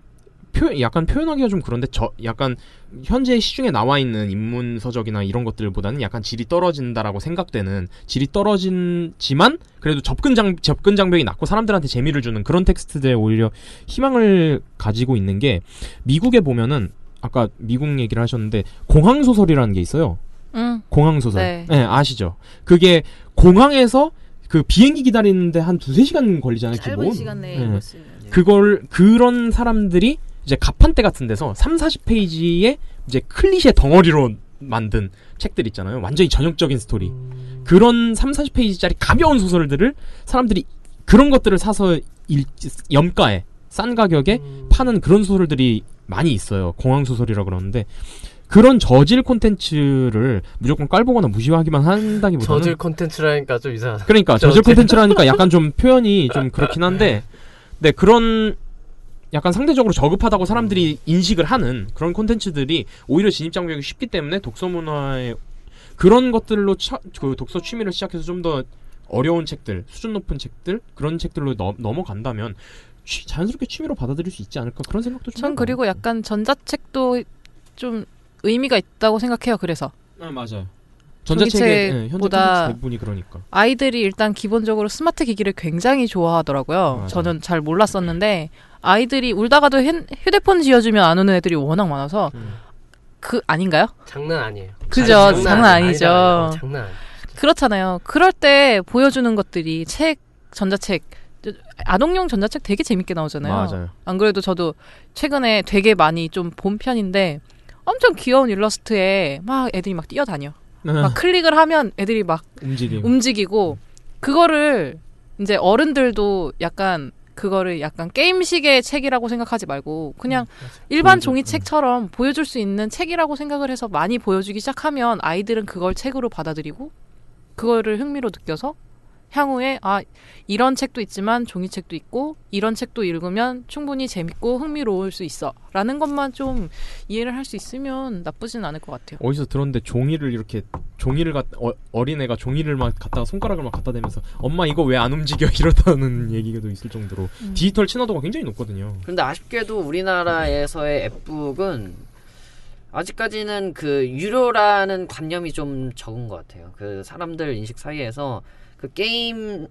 표 약간 표현하기가 좀 그런데 저 약간 현재 시중에 나와 있는 인문 서적이나 이런 것들보다는 약간 질이 떨어진다라고 생각되는 질이 떨어진지만 그래도 접근 장 접근 장벽이 낮고 사람들한테 재미를 주는 그런 텍스트들에 오히려 희망을 가지고 있는 게 미국에 보면은 아까 미국 얘기를 하셨는데 공항 소설이라는 게 있어요. 응. 공항 소설. 네. 네, 아시죠? 그게 공항에서 그 비행기 기다리는데 한 두세 시간 걸리잖아요, 짧은 기본. 시간 내에 네. 그걸 그런 사람들이 이제 가판대 같은 데서 3, 40페이지의 이제 클리셰 덩어리로 만든 책들 있잖아요. 완전히 전형적인 스토리. 그런 3, 40페이지짜리 가벼운 소설들을 사람들이 그런 것들을 사서 일, 염가에 싼 가격에 파는 그런 소설들이 많이 있어요. 공항 소설이라 그러는데 그런 저질 콘텐츠를 무조건 깔보거나 무시하기만 한다기보다는 저질 콘텐츠라니까 좀 이상하다. 그러니까 저질 콘텐츠라니까 약간 좀 표현이 좀 그렇긴 한데 네 그런 약간 상대적으로 저급하다고 사람들이 인식을 하는 그런 콘텐츠들이 오히려 진입 장벽이 쉽기 때문에 독서 문화에 그런 것들로 차, 그 독서 취미를 시작해서 좀 더 어려운 책들, 수준 높은 책들 그런 책들로 넘, 넘어간다면 취- 자연스럽게 취미로 받아들일 수 있지 않을까 그런 생각도 좀 전. 그리고 약간 전자책도 좀 의미가 있다고 생각해요. 그래서 아 맞아요. 전자책의 예, 현재 대부분이 그러니까. 아이들이 일단 기본적으로 스마트 기기를 굉장히 좋아하더라고요. 맞아요. 저는 잘 몰랐었는데 아이들이 울다가도 핸- 휴대폰 지어주면 안 오는 애들이 워낙 많아서 음. 그 아닌가요? 장난 아니에요. 그죠? 장난 아니- 아니죠. 아니다, 아니다. 장난 아니에요. 그렇잖아요. 그럴 때 보여주는 것들이 책, 전자책, 아동용 전자책 되게 재밌게 나오잖아요. 맞아요. 안 그래도 저도 최근에 되게 많이 좀 본 편인데 엄청 귀여운 일러스트에 막 애들이 막 뛰어다녀. 막 클릭을 하면 애들이 막 움직임. 움직이고 그거를 이제 어른들도 약간 그거를 약간 게임식의 책이라고 생각하지 말고 그냥 일반 보여줘, 종이책처럼 보여줄 수 있는 책이라고 생각을 해서 많이 보여주기 시작하면 아이들은 그걸 책으로 받아들이고 그거를 흥미로 느껴서 향후에 아 이런 책도 있지만 종이책도 있고 이런 책도 읽으면 충분히 재밌고 흥미로울 수 있어라는 것만 좀 이해를 할 수 있으면 나쁘진 않을 것 같아요. 어디서 들었는데 종이를 이렇게 종이를 갖 어, 어린애가 종이를 막 갖다가 손가락을 막 갖다 대면서 엄마 이거 왜 안 움직여 이러다는 얘기도 있을 정도로 음. 디지털 친화도가 굉장히 높거든요. 근데 아쉽게도 우리나라에서의 앱북은 아직까지는 그 유료라는 관념이 좀 적은 것 같아요. 그 사람들 인식 사이에서 그 게임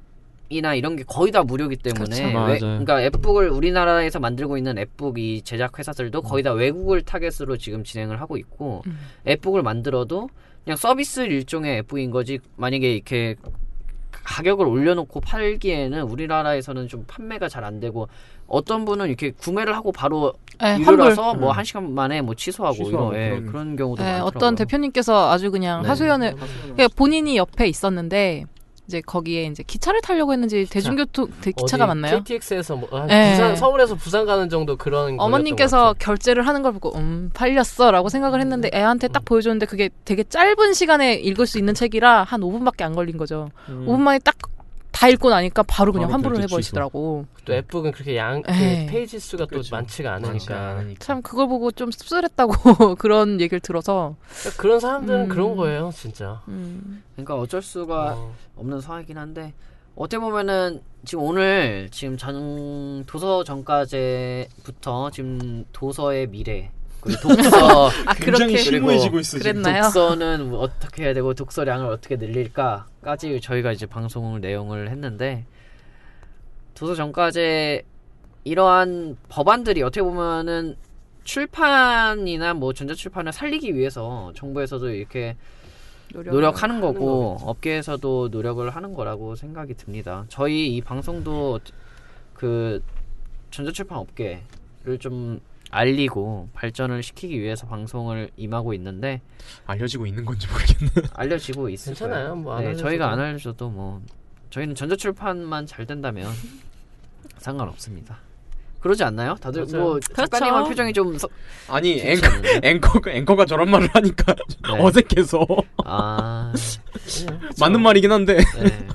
이나 이런 게 거의 다 무료기 때문에 그쵸. 외-. 그러니까 앱북을 우리나라에서 만들고 있는 앱북 이 제작 회사들도 거의 다 외국을 타겟으로 지금 진행을 하고 있고 음. 앱북을 만들어도 그냥 서비스 일종의 앱북인 거지 만약에 이렇게 가격을 올려놓고 팔기에는 우리나라에서는 좀 판매가 잘 안 되고 어떤 분은 이렇게 구매를 하고 바로 네, 유료라서 환불. 뭐 음. 한 시간 만에 뭐 취소하고, 취소하고 이런 예, 그런- 그런 경우도 네, 많더라고요. 어떤 대표님께서 아주 그냥 네. 하소연을 그러니까 본인이 옆에 있었는데 이제 거기에 이제 기차를 타려고 했는지 대중교통 대- 기차가 맞나요? KTX에서 뭐 아, 네. 부산 서울에서 부산 가는 정도 그런 어머님께서 결제를 하는 걸 보고 음 팔렸어라고 생각을 했는데 애한테 딱 보여줬는데 그게 되게 짧은 시간에 읽을 수 있는 책이라 한 5분밖에 안 걸린 거죠. 음. 5분 만에 딱 다 읽고 나니까 바로 그냥 바로 환불을 해버리시더라고. 또 앱북은 그렇게 양 그. 페이지 수가 또 그치. 많지가 않으니까 참 그걸 보고 좀 씁쓸했다고 그런 얘기를 들어서 그러니까 그런 사람들은 음. 그런 거예요 진짜 음. 그러니까 어쩔 수가 어. 없는 상황이긴 한데 어떻게 보면은 지금 오늘 지금 전 도서 전과제부터 지금 도서의 미래 그리고 독서 아 굉장히 그렇게 심오해지고 있어 지금. 그랬나요? 독서는 뭐 어떻게 해야 되고 독서량을 어떻게 늘릴까까지 저희가 이제 방송 내용을 했는데 도서 전과제 이러한 법안들이 어떻게 보면은 출판이나 뭐 전자출판을 살리기 위해서 정부에서도 이렇게 노력하는 거고 업계에서도 노력을 하는 거라고 생각이 듭니다. 저희 이 방송도 그 전자출판 업계를 좀 알리고 발전을 시키기 위해서 방송을 임하고 있는데 알려지고 있는 건지 모르겠네. 알려지고 있을 괜찮아요. 거예요. 뭐안 네. 저희가 안 알려줘도 뭐 저희는 전자출판만 잘 된다면 상관없습니다. 그러지 않나요? 다들 맞아요. 뭐 작가님의 그렇죠. 표정이 좀 서... 아니 앵커? 앵커가 앵커가 저런 말을 하니까 네. 어색해서 아 맞는 말이긴 한데 네.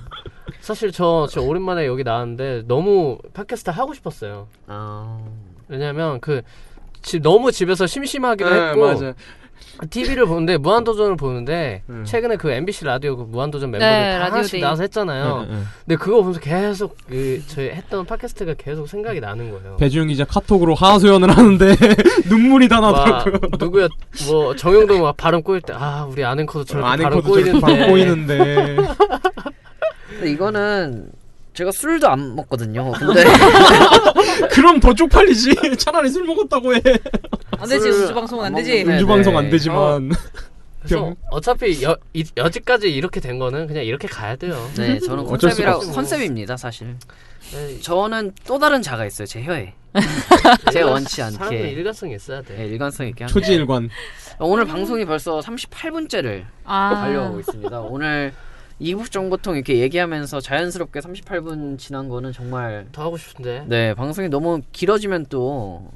사실 저, 저 오랜만에 여기 나왔는데 너무 팟캐스트 하고 싶었어요. 아 왜냐면 그 집 너무 집에서 심심하기도 네, 했고 맞아. TV를 보는데 무한도전을 보는데 음. 최근에 그 MBC 라디오 그 무한도전 멤버들 네, 다 라디오 하나씩 day. 나와서 했잖아요. 네, 네. 근데 그거 보면서 계속 그 저희 했던 팟캐스트가 계속 생각이 나는 거예요. 배주영 기자 카톡으로 하소연을 하는데 눈물이 다 와, 나더라고요. 누구야 뭐 정영도 막 발음 꼬일 때 아 우리 아는 코도 저렇게 발음 꼬이는데 이거는 제가 술도 안 먹거든요. 근데 그럼 더 쪽팔리지. 차라리 술 먹었다고 해. 안 되지 술 우주 방송은 안안 되지. 음주 네, 방송 네. 안 되지만 그래서 병. 어차피 여, 이, 여지까지 이렇게 된 거는 그냥 이렇게 가야 돼요. 네 저는 컨셉이라. 컨셉입니다 사실. 네, 저는 또 다른 자가 있어요 제 혀에. 제가 원치 사람들 않게 일관성이 있어야 돼. 네, 일관성 있게. 초지일관. 오늘 방송이 벌써 38분째를 아 달려가고 있습니다. 오늘 이국 정보통 이렇게 얘기하면서 자연스럽게 38분 지난 거는 정말 더 하고 싶은데. 네 방송이 너무 길어지면 또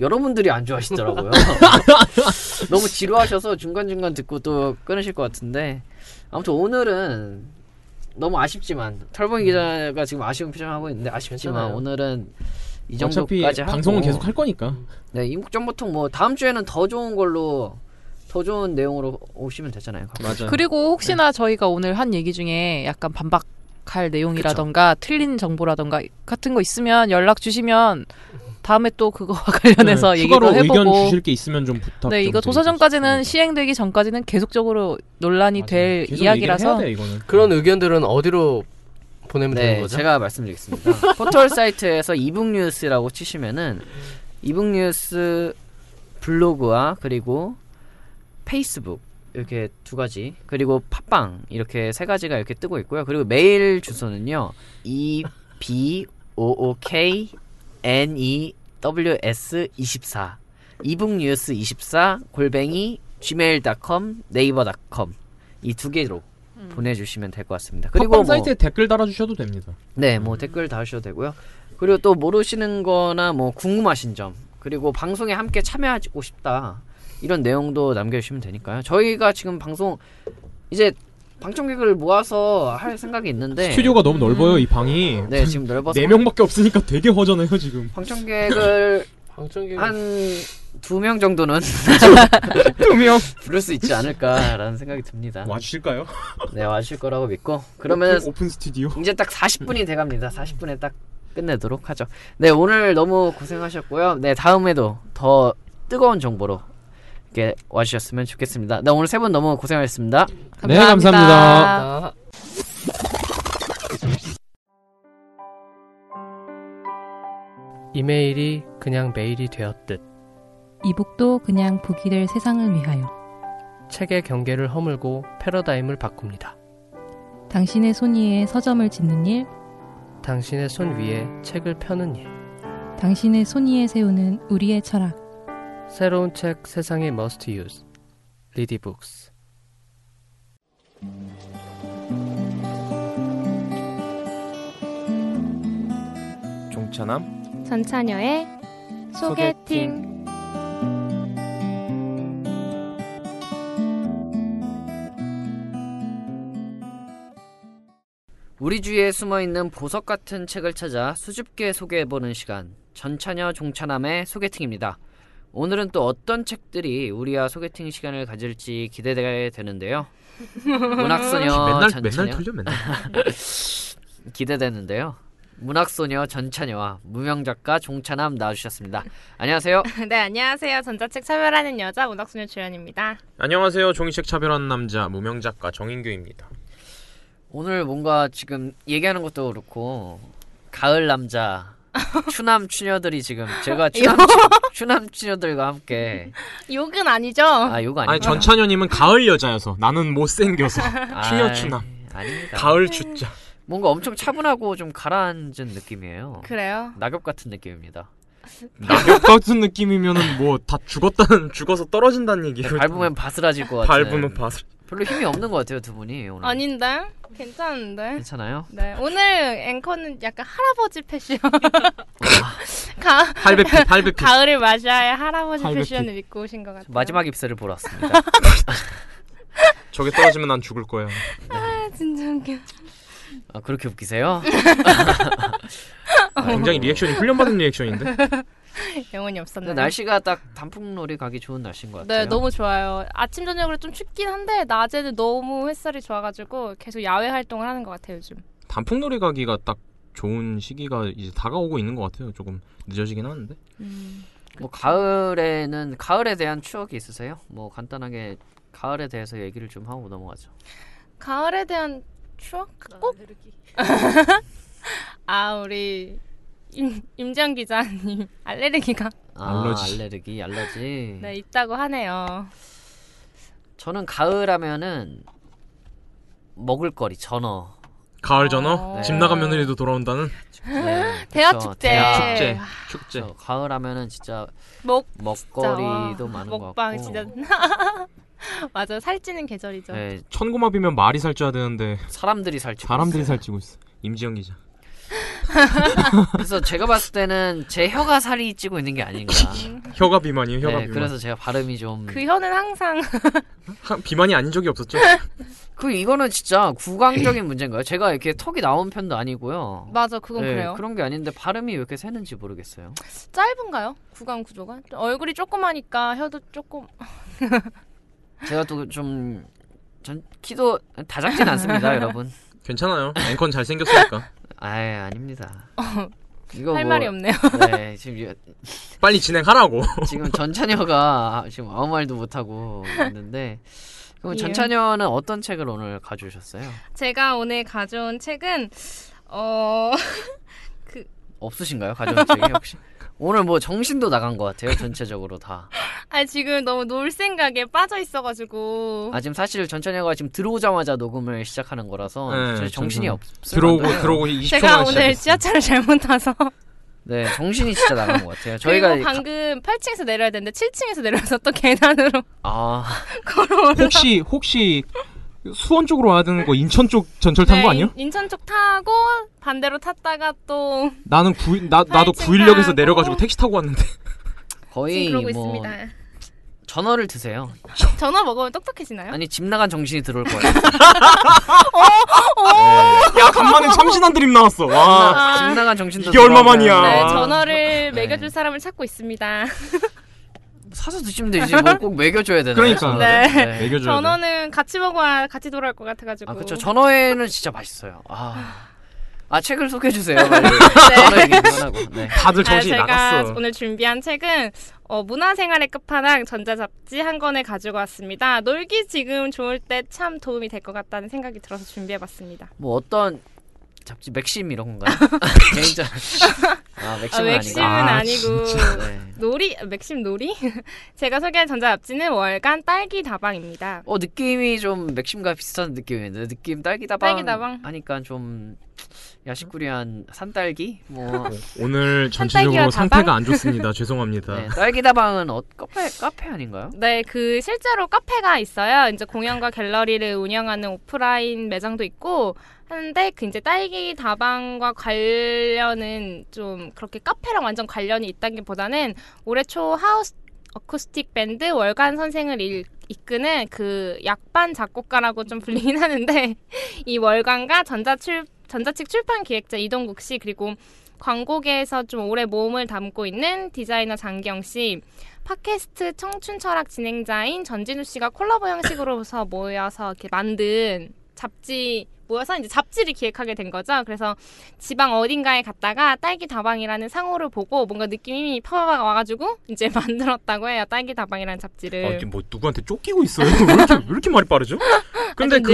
여러분들이 안 좋아하시더라고요. 너무 지루하셔서 중간 중간 듣고 또 끊으실 것 같은데 아무튼 오늘은 너무 아쉽지만 털봉이 기자가 지금 아쉬운 표정 하고 있는데 아쉽지만 괜찮아요. 오늘은 이 정도까지 하고 방송은 계속 할 거니까. 네 이국 정보통 뭐 다음 주에는 더 좋은 걸로 더 좋은 내용으로 오시면 되잖아요. 맞아. 그리고 혹시나 저희가 오늘 한 얘기 중에 약간 반박 할 내용이라던가 틀린 정보라던가 같은 거 있으면 연락 주시면 다음에 또 그거와 관련해서 네, 추가로 의견 해보고 주실 게 있으면 좀 부탁. 네 좀 이거 도서전까지는. 시행되기 전까지는 계속적으로 논란이 맞아요. 될 계속 이야기라서 얘기를 해야 돼, 이거는. 그런 의견들은 어디로 보내면 되는 네, 거죠? 제가 말씀드리겠습니다. 포털 사이트에서 이북뉴스라고 치시면은 이북뉴스 블로그와 그리고 페이스북 이렇게 두 가지 그리고 팟빵 이렇게 세 가지가 이렇게 뜨고 있고요. 그리고 메일 주소는요. e b o o k n e w s 24 이북뉴스 24 골뱅이 gmail.com 네이버.com 이 두 개로 보내주시면 될 것 같습니다. 그리고 팟빵 뭐 사이트에 댓글 달아주셔도 됩니다. 네, 뭐 댓글 달으셔도 되고요. 그리고 또 모르시는 거나 뭐 궁금하신 점, 그리고 방송에 함께 참여하고 싶다. 이런 내용도 남겨주시면 되니까요. 저희가 지금 방송, 이제 방청객을 모아서 할 생각이 있는데. 스튜디오가 너무 넓어요 이 방이. 네, 지금 넓어서. 네 명밖에 없으니까 되게 허전해요 지금. 방청객을 방청객 한두 명 정도는 두 명. 부를 수 있지 않을까라는 생각이 듭니다. 와주실까요? 네, 와주실 거라고 믿고. 그러면 오픈, 오픈 스튜디오. 이제 딱 40분이 돼갑니다. 40분에 딱 끝내도록 하죠. 네, 오늘 너무 고생하셨고요. 네, 다음에도 더 뜨거운 정보로 이렇게 와주셨으면 좋겠습니다. 네, 오늘 세 분 너무 고생하셨습니다. 네, 감사합니다. 아, 이메일이 그냥 메일이 되었듯 이북도 그냥 북이 될 세상을 위하여 책의 경계를 허물고 패러다임을 바꿉니다. 당신의 손 위에 서점을 짓는 일, 당신의 손 위에 책을 펴는 일. 당신의 손 위에 세우는 우리의 철학. 새로운 책 세상의 must use. 리디북스. 종차남 전차녀의 소개팅. 우리 주위에 숨어 있는 보석 같은 책을 찾아 수줍게 소개해보는 시간. 전차녀 종차남의 소개팅입니다. 오늘은 또 어떤 책들이 우리와 소개팅 시간을 가질지 기대되게 되는데요. 문학소녀 맨날 전차녀. 맨날 틀려 맨날. 기대되는데요. 문학소녀 전찬여와 무명작가 종찬함 나와주셨습니다. 안녕하세요. 네, 안녕하세요. 전자책 차별하는 여자 문학소녀 주연입니다. 안녕하세요. 종이책 차별하는 남자 무명 작가 정인규입니다. 오늘 뭔가 지금 얘기하는 것도 그렇고 가을 남자 추남 추녀들이 지금 제가 추남 추남 추녀들과 함께 욕은 아니죠? 아 이거 아니 아니 전찬현님은 가을 여자여서 나는 못생겨서 추녀 추남 아닙니다. 가을 추자. 뭔가 엄청 차분하고 좀 가라앉은 느낌이에요. 그래요? 낙엽 같은 느낌입니다. 낙엽 같은 느낌이면은 뭐 다 죽었다는 죽어서 떨어진다는 얘기를 밟으면 바스라질 것 같은. 밟으면 바스. 별로 힘이 없는 것 같아요 두 분이 오늘. 아닌데? 괜찮은데? 괜찮아요? 네, 오늘 앵커는 약간 할아버지 패션. 가, 할배피 할배피. 가을을 맞이하여 할아버지 할배피. 패션을 입고 오신 것 같아요. 마지막 입술을 보러 왔습니다. 저게 떨어지면 난 죽을 거야. 아, 진짜 웃겨. 아 그렇게 웃기세요? 아, 굉장히 리액션이 훈련받은 리액션인데. 영혼이 근데 없었나요? 날씨가 딱 단풍놀이 가기 좋은 날씨인 것 같아요. 네, 너무 좋아요. 아침 저녁으로 좀 춥긴 한데 낮에는 너무 햇살이 좋아가지고 계속 야외 활동을 하는 것 같아요 요즘. 단풍놀이 가기가 딱 좋은 시기가 이제 다가오고 있는 것 같아요. 조금 늦어지긴 하는데. 뭐 가을에는 가을에 대한 추억이 있으세요? 뭐 간단하게 가을에 대해서 얘기를 좀 하고 넘어가죠. 가을에 대한 추억? 꼭? 아 우리 임, 임정 기자님 알레르기가 아, 알러지. 알레르기, 알러지. 네 있다고 하네요. 저는 가을하면은 먹을거리 전어. 가을 전어 어. 집 나간 며느리도 돌아온다는 네, 대학 그쵸, 축제. 대학 축제 아, 축제. 저 가을 하면은 진짜 먹 먹거리도 진짜, 많은 와, 것 먹방 같고. 진짜 맞아 살찌는 계절이죠. 네, 천고마비면 말이 살쪄야 되는데 사람들이 살찌고 사람들이 있어요. 살찌고 있어. 임지영 기자. 그래서 제가 봤을 때는 제 혀가 살이 찌고 있는 게 아닌가. 혀가 비만이에요. 혀가 네, 비만. 그래서 제가 발음이 좀. 그 혀는 항상 하- 비만이 아닌 적이 없었죠. 그 이거는 진짜 구강적인 문제인가요? 제가 이렇게 턱이 나온 편도 아니고요. 맞아 그건 네, 그래요. 그런 게 아닌데 발음이 왜 이렇게 새는지 모르겠어요. 짧은가요? 구강 구조가 얼굴이 조그마니까 혀도 조금 제가 또좀전 키도 다 작진 않습니다, 여러분. 괜찮아요. 앵컨 잘 생겼으니까. 아, 아닙니다. 이거 할 뭐- 말이 없네요. 네, 지금 이- 빨리 진행하라고. 지금 전찬여가 지금 아무 말도 못 하고 있는데 그럼 예. 전찬여는 어떤 책을 오늘 가져오셨어요? 제가 오늘 가져온 책은 어 없으신가요? 가져온 책이 혹시? 오늘 뭐 정신도 나간 것 같아요, 전체적으로 다. 아 지금 너무 놀 생각에 빠져 있어가지고 아 지금 사실 전찬여가 지금 들어오자마자 녹음을 시작하는 거라서 네, 정신이. 없을 들어오고. 들어오고 20초만 제가 오늘 시작했어. 지하철을 잘못 타서 네, 정신이 진짜 나간 것 같아요. 저희가 저희가 가- 방금 8층에서 내려야 되는데 7층에서 내려서 또 계단으로 아 걸어올라 혹시 혹시 수원 쪽으로 와야 되는 거 인천 쪽 전철 탄거 아니요? 네, 인, 천 쪽 타고 반대로 탔다가 또 나는 구 나 나도 팔층 구일역에서 타고. 내려가지고 택시 타고 왔는데. 거의 그러고 뭐 있습니다. 전어를 드세요. 전화 먹으면 똑똑해지나요? 아니 집 나간 정신이 들어올 거예요. 야 간만에 참신한 드림 나왔어. 와. 집 나간 정신도 이게 얼마 들어오면 만이야. 네, 아. 전화를 네. 먹여줄 사람을 찾고 있습니다. 사서 드시면 되지 뭐 꼭 먹여줘야 되나요? 그러니까. 전어를? 네. 매겨줘야 돼. 전어는 같이 먹어야 같이 돌아올 것 같아가지고. 아 그렇죠. 전어회는 진짜 맛있어요. 아, 아 책을 소개해 주세요. 빨리. 전어 얘기 그만하고. 네. 다들 정신이 아, 제가 나갔어. 오늘 준비한 책은 어, 문화생활의 끝판왕 전자잡지 한 권을 가지고 왔습니다. 놀기 지금 좋을 때 참 도움이 될 것 같다는 생각이 들어서 준비해봤습니다. 뭐 어떤 잡지 맥심 이런 건가요? 개인적. 아 맥심은 아, 맥심은 아니고. 아, 아니고 네. 놀이 맥심 놀이? 제가 소개한 전자 잡지는 월간 딸기 다방입니다. 어 느낌이 좀 맥심과 비슷한 느낌인데 느낌 딸기 다방, 딸기 다방? 하니까 좀 야식구리한 산딸기 뭐 오늘 산딸기와 전체적으로 다방? 상태가 안 좋습니다. 죄송합니다. 네, 딸기 다방은 어, 카페 카페 아닌가요? 네, 그 실제로 카페가 있어요. 이제 공연과 갤러리를 운영하는 오프라인 매장도 있고 하는데 그 이제 딸기 다방과 관련은 좀 그렇게 카페랑 완전 관련이 있다기보다는 올해 초 하우스 어쿠스틱 밴드 월간 선생을 일- 이끄는 그 약반 작곡가라고 좀 불리긴 하는데 이 월간과 전자출 전자책 출판 기획자 이동국 씨 그리고 광고계에서 좀 오래 몸을 담고 있는 디자이너 장기영 씨 팟캐스트 청춘 철학 진행자인 전진우 씨가 콜라보 형식으로서 모여서 이렇게 만든 잡지 모여서 이제 잡지를 기획하게 된 거죠. 그래서 지방 어딘가에 갔다가 딸기 다방이라는 상호를 보고 뭔가 느낌이 파바가 와가지고 이제 만들었다고 해요. 딸기 다방이라는 잡지를. 아, 이게 뭐 누구한테 쫓기고 있어요? 왜 이렇게, 왜 이렇게 말이 빠르죠? 근데 좀 그?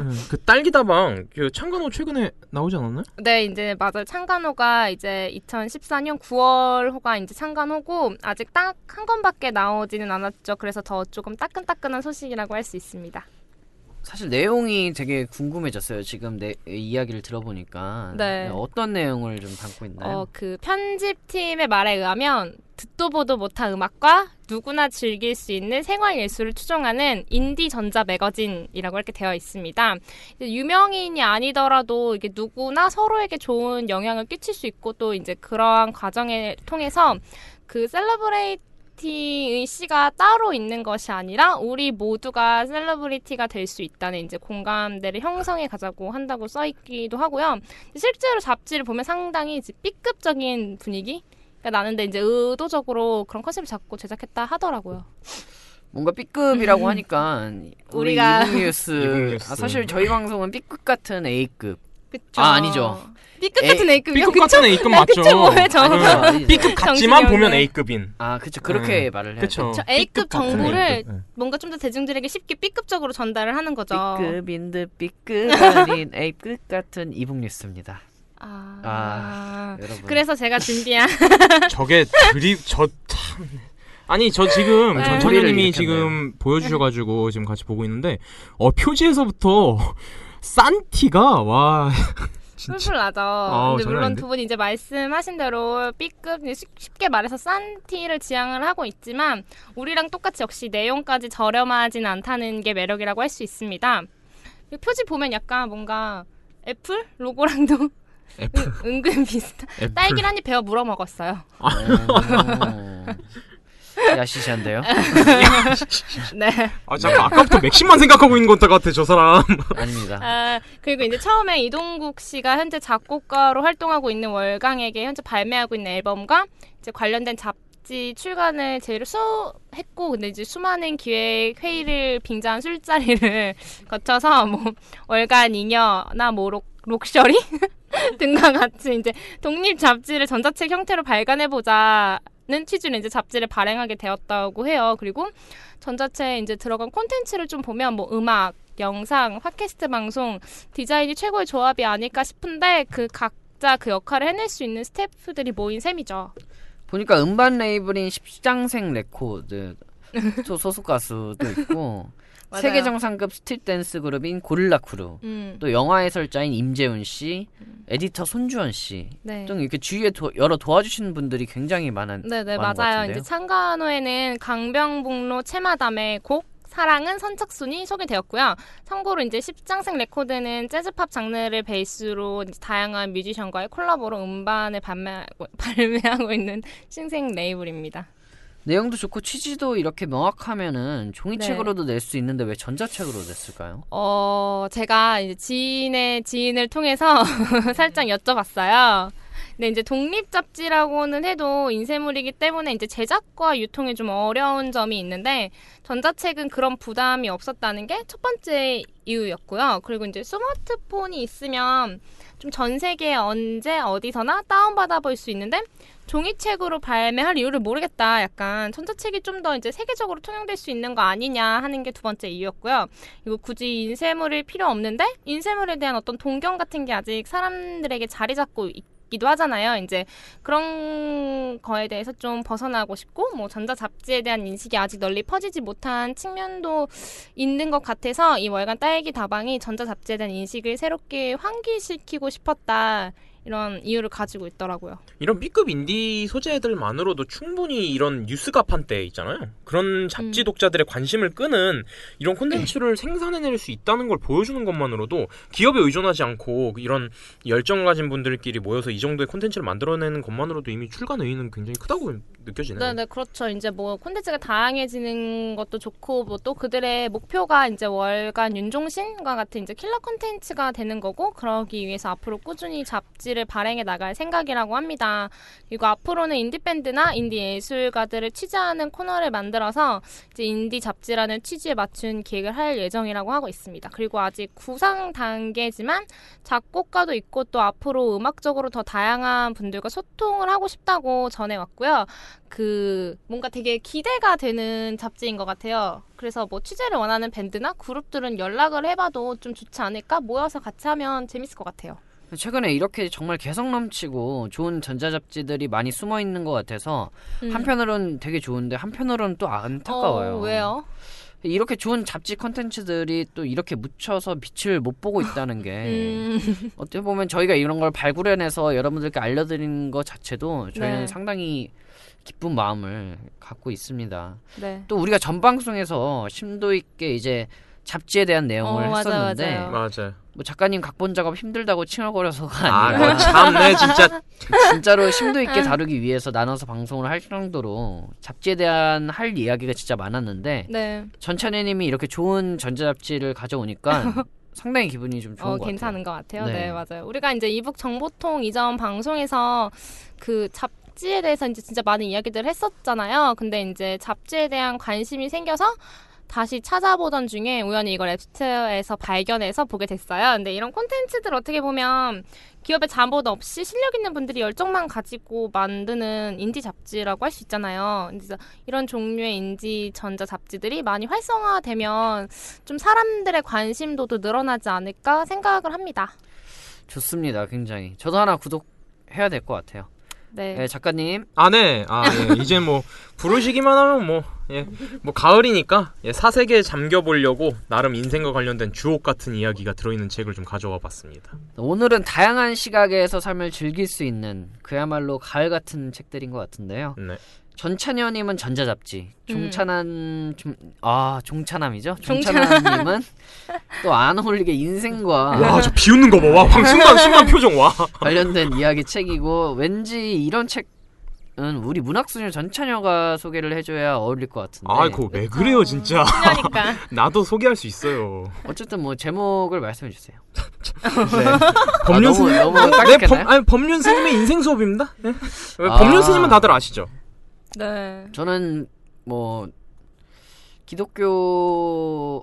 음, 그 딸기 다방 그 창간호 최근에 나오지 않았나요? 네, 이제 맞아요. 창간호가 이제 2014년 9월 호가 이제 창간호고 아직 딱한 권밖에 나오지는 않았죠. 그래서 더 조금 따끈따끈한 소식이라고 할 수 있습니다. 사실 내용이 되게 궁금해졌어요. 지금 내 이야기를 들어보니까 네. 어떤 내용을 좀 담고 있나요? 어, 그 편집팀의 말에 의하면 듣도 보도 못한 음악과 누구나 즐길 수 있는 생활 예술을 추종하는 인디 전자 매거진이라고 이렇게 되어 있습니다. 유명인이 아니더라도 이게 누구나 서로에게 좋은 영향을 끼칠 수 있고 또 이제 그러한 과정을 통해서 그 celebrity의 씨가 따로 있는 것이 아니라 우리 모두가 celebrity가 될 수 있다는 이제 공감대를 형성해 가자고 한다고 써 있기도 하고요. 실제로 잡지를 보면 상당히 이제 B급적인 분위기 가 나는데 이제 의도적으로 그런 컨셉을 잡고 제작했다 하더라고요. 뭔가 B급이라고 하니까 우리 우리가- 이북 뉴스 이북 뉴스. 아, 사실 저희 방송은 B급 같은 A급 그쵸? 아 아니죠 B급 같은 A급이요? B급 같은 A급 맞죠? 그쵸 뭐예요 저? 아니죠. B급 같지만 보면. A급인. 아 그쵸 그렇게 음, 말을 그쵸. 저 A급 같은 정보를 A급. 네. 뭔가 좀 더 대중들에게 쉽게 B급적으로 전달을 하는 거죠. B급인 듯 B급 아닌 A급 같은 이북 뉴스입니다 아, 아, 여러분 그래서 제가 준비한 저게 드립 저 참. 아니 저 지금 네. 전철님이 머리를 지금 보여주셔가지고 지금 같이 보고 있는데 어 표지에서부터 싼티가 와 풀풀 나죠. 아우, 근데 물론 아닌데? 두 분이 이제 말씀하신 대로 B급 쉽- 쉽게 말해서 싼 티를 지향을 하고 있지만 우리랑 똑같이 역시 내용까지 저렴하진 않다는 게 매력이라고 할 수 있습니다. 이 표지 보면 약간 뭔가 애플 로고랑도 애플 은, 은근 비슷한. 딸기를 한입 베어 물어 먹었어요. 어, 야시시한데요 네. 아 잠깐 아까부터 맥심만 생각하고 있는 것 같아 저 사람. 아닙니다 아, 그리고 이제 처음에 이동국 씨가 현재 작곡가로 활동하고 있는 월강에게 현재 발매하고 있는 앨범과 이제 관련된 잡지 출간을 제일 수했고 근데 이제 수많은 기획 회의를 빙자한 술자리를 거쳐서 뭐 월간 잉여나 뭐 록, 록셔리 등과 같이 이제 독립 잡지를 전자책 형태로 발간해 보자 는 취지로 이제 잡지를 발행하게 되었다고 해요. 그리고 전자책에 이제 들어간 콘텐츠를 좀 보면 뭐 음악, 영상, 팟캐스트 방송, 디자인이 최고의 조합이 아닐까 싶은데 그 각자 그 역할을 해낼 수 있는 스태프들이 모인 셈이죠. 보니까 음반 레이블인 십장생 레코드 소- 소속 가수도 있고. 세계 정상급 street dance 그룹인 고릴라 크루 음. 또 영화 해설자인 임재훈 씨, 에디터 손주원 씨 네. 등 이렇게 주위에 도, 여러 도와주시는 분들이 굉장히 많은 네네 많은 것 맞아요. 이제 창간호에는 강변북로 채마담의 곡 사랑은 선착순이 소개되었고요. 참고로 이제 십장생 레코드는 재즈팝 장르를 베이스로 다양한 뮤지션과의 콜라보로 음반을 발매하고, 발매하고 있는 신생 레이블입니다. 내용도 좋고 취지도 이렇게 명확하면은 종이책으로도 낼수 있는데 왜 전자책으로 냈을까요? 어, 제가 이제 지인의 지인을 통해서 살짝 여쭤봤어요. 근데 이제 독립 잡지라고는 해도 인쇄물이기 때문에 이제 제작과 유통이 좀 어려운 점이 있는데 전자책은 그런 부담이 없었다는 게 첫 번째 이유였고요. 그리고 이제 스마트폰이 있으면 좀 전 세계에 언제 어디서나 다운받아 볼 수 있는데 종이책으로 발매할 이유를 모르겠다. 약간 전자책이 좀 더 이제 세계적으로 통용될 수 있는 거 아니냐 하는 게 두 번째 이유였고요. 그리고 굳이 인쇄물이 필요 없는데 인쇄물에 대한 어떤 동경 같은 게 아직 사람들에게 자리 잡고 있 기도 하잖아요. 이제 그런 거에 대해서 좀 벗어나고 싶고 뭐 전자 잡지에 대한 인식이 아직 널리 퍼지지 못한 측면도 있는 것 같아서 이 월간 딸기 다방이 전자 잡지에 대한 인식을 새롭게 환기시키고 싶었다. 이런 이유를 가지고 있더라고요. 이런 B급 인디 소재들만으로도 충분히 이런 뉴스 가판대 있잖아요. 그런 잡지 음. 독자들의 관심을 끄는 이런 콘텐츠를 생산해낼 수 있다는 걸 보여주는 것만으로도 기업에 의존하지 않고 이런 열정 가진 분들끼리 모여서 이 정도의 콘텐츠를 만들어내는 것만으로도 이미 출간 의의는 굉장히 크다고 느껴지네요. 네, 네, 그렇죠. 이제 뭐 콘텐츠가 다양해지는 것도 좋고 뭐 또 그들의 목표가 이제 월간 윤종신과 같은 이제 킬러 콘텐츠가 되는 거고 그러기 위해서 앞으로 꾸준히 잡지 잡지를 발행해 나갈 생각이라고 합니다. 그리고 앞으로는 인디 밴드나 인디 예술가들을 취재하는 코너를 만들어서 이제 인디 잡지라는 취지에 맞춘 기획을 할 예정이라고 하고 있습니다. 그리고 아직 구상 단계지만 작곡가도 있고 또 앞으로 음악적으로 더 다양한 분들과 소통을 하고 싶다고 전해왔고요. 그 뭔가 되게 기대가 되는 잡지인 것 같아요. 그래서 뭐 취재를 원하는 밴드나 그룹들은 연락을 해봐도 좀 좋지 않을까? 모여서 같이 하면 재밌을 것 같아요. 최근에 이렇게 정말 개성 넘치고 좋은 전자 잡지들이 많이 숨어 있는 것 같아서 음. 한편으로는 되게 좋은데 한편으로는 또 안타까워요. 어, 왜요? 이렇게 좋은 잡지 컨텐츠들이 또 이렇게 묻혀서 빛을 못 보고 있다는 게 음. 어떻게 보면 저희가 이런 걸 발굴해내서 여러분들께 알려드리는 것 자체도 저희는 네. 상당히 기쁜 마음을 갖고 있습니다. 네. 또 우리가 전 방송에서 심도 있게 이제 잡지에 대한 내용을 어, 맞아, 했었는데 맞아요. 맞아요. 뭐 작가님 각본 작업 힘들다고 칭얼거려서가 아, 아니라 그거 참네, 진짜. 진짜로 심도 있게 다루기 위해서 나눠서 방송을 할 정도로 잡지에 대한 할 이야기가 진짜 많았는데 네. 전찬혜님이 이렇게 좋은 전자잡지를 가져오니까 상당히 기분이 좀 좋은 어, 것 같아요. 괜찮은 것 같아요. 네. 네. 맞아요. 우리가 이제 이북 정보통 이전 방송에서 그 잡지에 대해서 이제 진짜 많은 이야기들을 했었잖아요. 근데 이제 잡지에 대한 관심이 생겨서 다시 찾아보던 중에 우연히 이걸 앱스토어에서 발견해서 보게 됐어요. 근데 이런 콘텐츠들 어떻게 보면 기업의 자본 없이 실력 있는 분들이 열정만 가지고 만드는 인디 잡지라고 할 수 있잖아요. 그래서 이런 종류의 인디 전자 잡지들이 많이 활성화되면 좀 사람들의 관심도도 늘어나지 않을까 생각을 합니다. 좋습니다. 굉장히. 저도 하나 구독해야 될 것 같아요. 네. 네, 작가님. 아, 네. 아, 예. 이제 뭐 부르시기만 하면 뭐 예. 뭐 가을이니까 예, 사색에 잠겨 보려고 나름 인생과 관련된 주옥 같은 이야기가 들어 있는 책을 좀 가져와 봤습니다. 오늘은 다양한 시각에서 삶을 즐길 수 있는 그야말로 가을 같은 책들인 것 같은데요. 네. 전찬현님은 전자잡지, 음. 종찬한 좀, 아 종찬함이죠. 종찬함. 종찬함님은 또 안 어울리게 인생과 와, 저 비웃는 거 봐. 와, 황 순간 순간 표정 와. 관련된 이야기 책이고 왠지 이런 책은 우리 문학소녀 전찬여가 소개를 해줘야 어울릴 것 같은데. 아, 그거 왜 그래요, 진짜. 그러니까. 나도 소개할 수 있어요. 어쨌든 뭐 제목을 말씀해 주세요. 네. 아, 법륜 스님. 너무 네? 범, 아니, 법륜 스님의 인생 수업입니다. 네. 아. 법륜 스님은 다들 아시죠? 네. 저는 뭐 기독교는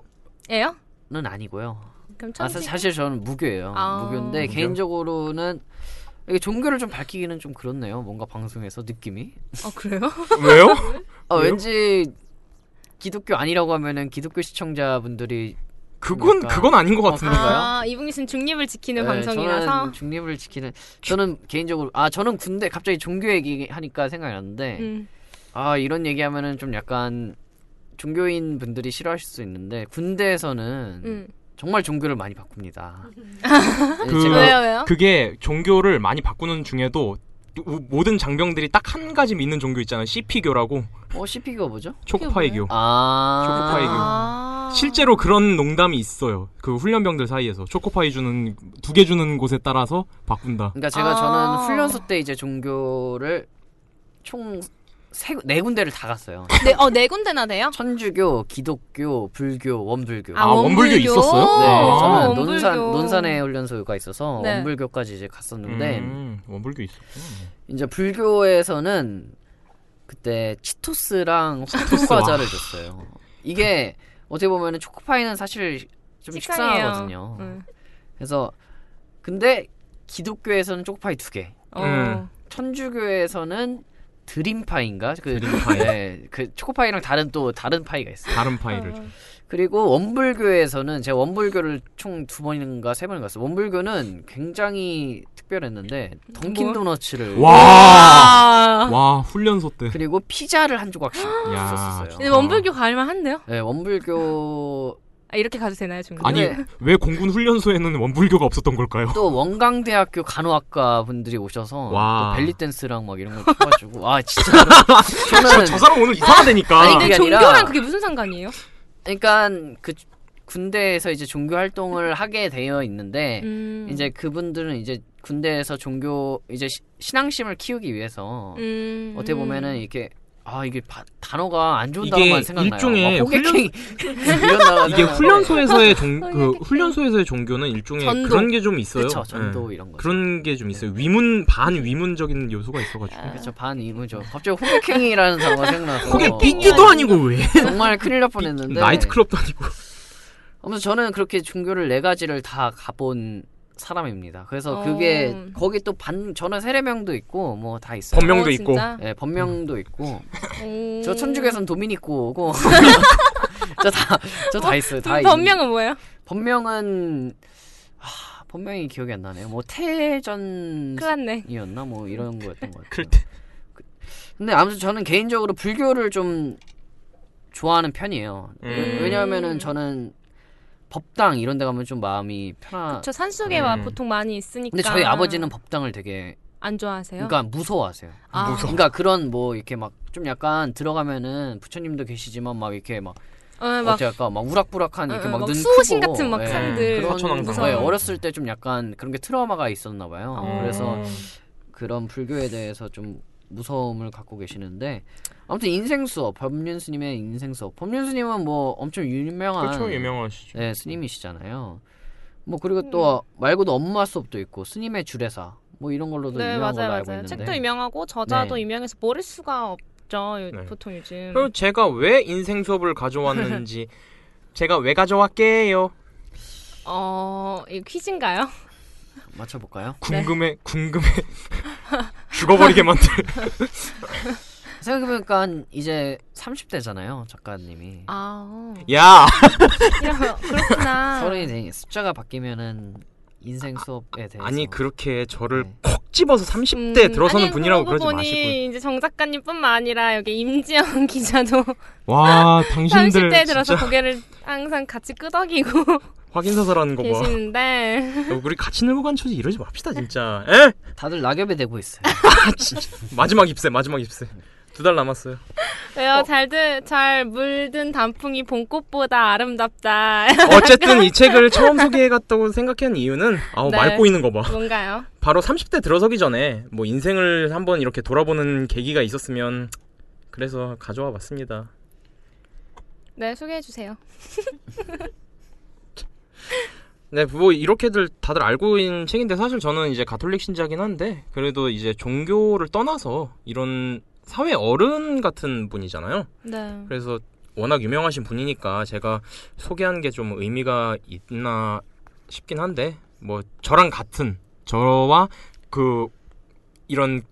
예요? 아니고요. 그럼 아. 사실 저는 무교예요. 아. 무교인데 무교? 개인적으로는 이게 종교를 좀 밝히기는 좀 그렇네요. 뭔가 방송에서 느낌이. 어 그래요? 왜요? 아, 왜요? 왠지 기독교 아니라고 하면은 기독교 시청자분들이 그건 약간- 그건 아닌 것 어, 같은데. 그런가요? 아 이분이 지금 중립을 지키는 네, 방송이라서. 저는 중립을 지키는 저는 개인적으로 아 저는 군대 갑자기 종교 얘기 하니까 생각이 났는데 음. 아 이런 얘기하면은 좀 약간 종교인 분들이 싫어하실 수 있는데 군대에서는 음. 정말 종교를 많이 바꿉니다. 네, 그, 왜요, 왜요? 그게 종교를 많이 바꾸는 중에도 우- 모든 장병들이 딱 한 가지 믿는 종교 있잖아요. CP교라고. 어 CP가 뭐죠? 초코파이교. 아 초코파이교. 아. 실제로 그런 농담이 있어요. 그 훈련병들 사이에서 초코파이 주는 두 개 주는 곳에 따라서 바꾼다. 그러니까 제가 아. 저는 훈련소 때 이제 종교를 총 세, 네 군데를 다 갔어요. 네, 어, 네 군데나 돼요? 천주교, 기독교, 불교, 원불교. 아, 아, 원불교 원불교? 있었어요? 네, 아, 저는 원불교. 논산 논산에 훈련소가 있어서 네. 원불교까지 이제 갔었는데 음, 원불교 있었구나. 이제 불교에서는 그때 치토스랑 치토스, 과자를 와. 줬어요. 이게 어떻게 보면은 초코파이는 사실 좀 식상해요. 식상하거든요. 음. 그래서 근데 기독교에서는 초코파이 두 개. 어. 음. 천주교에서는 드림파인가? 그 드림파이. 네, 그 초코파이랑 다른 또 다른 파이가 있어요. 다른 파이를 줘. 그리고 원불교에서는 제가 원불교를 총 두 번인가 세번 갔어요. 원불교는 굉장히 특별했는데 던킨 뭐야? 도너츠를 와. 와, 훈련소 때. 그리고 피자를 한 조각씩 야, 줬었어요. 원불교 갈만 한데요? 네, 원불교 아, 이렇게 가도 되나요, 중국? 아니, 네. 왜 공군 훈련소에는 원불교가 없었던 걸까요? 또 원광대학교 간호학과 분들이 오셔서 와. 또 벨리 댄스랑 막 이런 거 쳐가지고 아 진짜 저, 저 사람 오늘 이상하다니까. 아니, 근데 아니라- 종교랑 그게 무슨 상관이에요? 그러니까 그 군대에서 이제 종교 활동을 하게 되어 있는데 음. 이제 그분들은 이제 군대에서 종교 이제 시- 신앙심을 키우기 위해서 음. 어떻게 보면은 이렇게 아 이게 바- 단어가 안 좋은 단어만 생각나요. 일종의 훈련- 이게. 훈련소에서의 종, 그 훈련소에서의 종교는 일종의 전도. 그런 게 좀 있어요. 그쵸, 전도 예. 이런 거. 그런 게 좀 있어요. 위문 반 위문적인 요소가 있어가지고. 그렇죠 반이무죠. 갑자기 호객행위라는 단어가 생각나서 호객 삐끼도 아니고 왜? 정말 큰일 날 뻔했는데 나이트클럽도 아니고. 아무튼 저는 그렇게 종교를 네 가지를 다 가본 사람입니다. 그래서 어. 그게 거기 또 반 저는 세례명도 있고 뭐 다 있어요. 법명도 어, 있고. 진짜? 네, 법명도 있고. 음. 저 천주교에서는 도미니코고 저다 저 다 있어요. 다그 있- 법명은 뭐예요? 법명은 아, 법명이 기억이 안 나네요. 뭐. 태전이었나 뭐 이런 거였던 것 같아요. 글때. 근데 아무튼 저는 개인적으로 불교를 좀 좋아하는 편이에요. 음. 왜냐하면은 저는 법당 이런 데 가면 좀 마음이 편하. 저 산속에 와 음. 보통 많이 있으니까. 근데 저희 아버지는 법당을 되게 안 좋아하세요? 그러니까 무서워하세요. 아. 무서워. 그러니까 그런 뭐 이렇게 막 좀 약간 들어가면은 부처님도 계시지만 막 이렇게 막 어, 막- 어째 약간 막 우락부락한 이렇게 어, 막막눈 수호신 크고 같은 막 예, 산들. 그런. 예, 어렸을 때 좀 약간 그런 게 트라우마가 있었나 봐요. 어. 그래서 그런 불교에 대해서 좀 무서움을 갖고 계시는데 아무튼 인생 수업 법륜 스님의 인생 수업 법륜 스님은 뭐 엄청 유명한 그렇죠, 유명하시죠. 네 스님이시잖아요. 뭐 그리고 또 말고도 엄마 수업도 있고 스님의 주례사 뭐 이런 걸로도 네 유명한 맞아요 걸로 알고 맞아요. 있는데 책도 유명하고 저자도 네. 유명해서 모를 수가 없죠. 요- 네. 보통 요즘. 그리고 제가 왜 인생 수업을 가져왔는지 제가 왜 가져왔게요? 어, 이 퀴즈인가요? 맞춰볼까요? 궁금해, 궁금해. 죽어버리게 만들. 생각해보니까 이제 30대잖아요 작가님이. 아. 야. 이런 그렇구나. 서른이 숫자가 바뀌면은 인생 수업에 대해서 아니 그렇게 저를 콕 집어서 30대 들어서는 음, 아니, 분이라고 그러지 보니 마시고. 이제 정 작가님뿐만 아니라 여기 임지영 기자도 와, 당신들 30대에 들어서 진짜 고개를 항상 같이 끄덕이고 확인사살하는 거 봐. 계시는데 야, 우리 같이 늙어 간 처지 이러지 맙시다 진짜. 에? 다들 낙엽에 대고 있어요. 마지막 입새, 마지막 입새. 두 달 남았어요. 왜요? 잘들 잘 물든 단풍이 봄꽃보다 아름답다. 어쨌든 이 책을 처음 소개해갔다고 생각한 이유는 아우 네. 맑고 있는 거 봐. 뭔가요? 바로 30대 들어서기 전에 뭐 인생을 한번 이렇게 돌아보는 계기가 있었으면 그래서 가져와 봤습니다. 네, 소개해 주세요. 네, 뭐 이렇게들 다들 알고 있는 책인데 사실 저는 이제 가톨릭 신자긴 한데 그래도 이제 종교를 떠나서 이런 사회 어른 같은 분이잖아요. 네. 그래서 워낙 유명하신 분이니까 제가 소개한 게 좀 의미가 있나 싶긴 한데 뭐 저랑 같은 저와 그 이런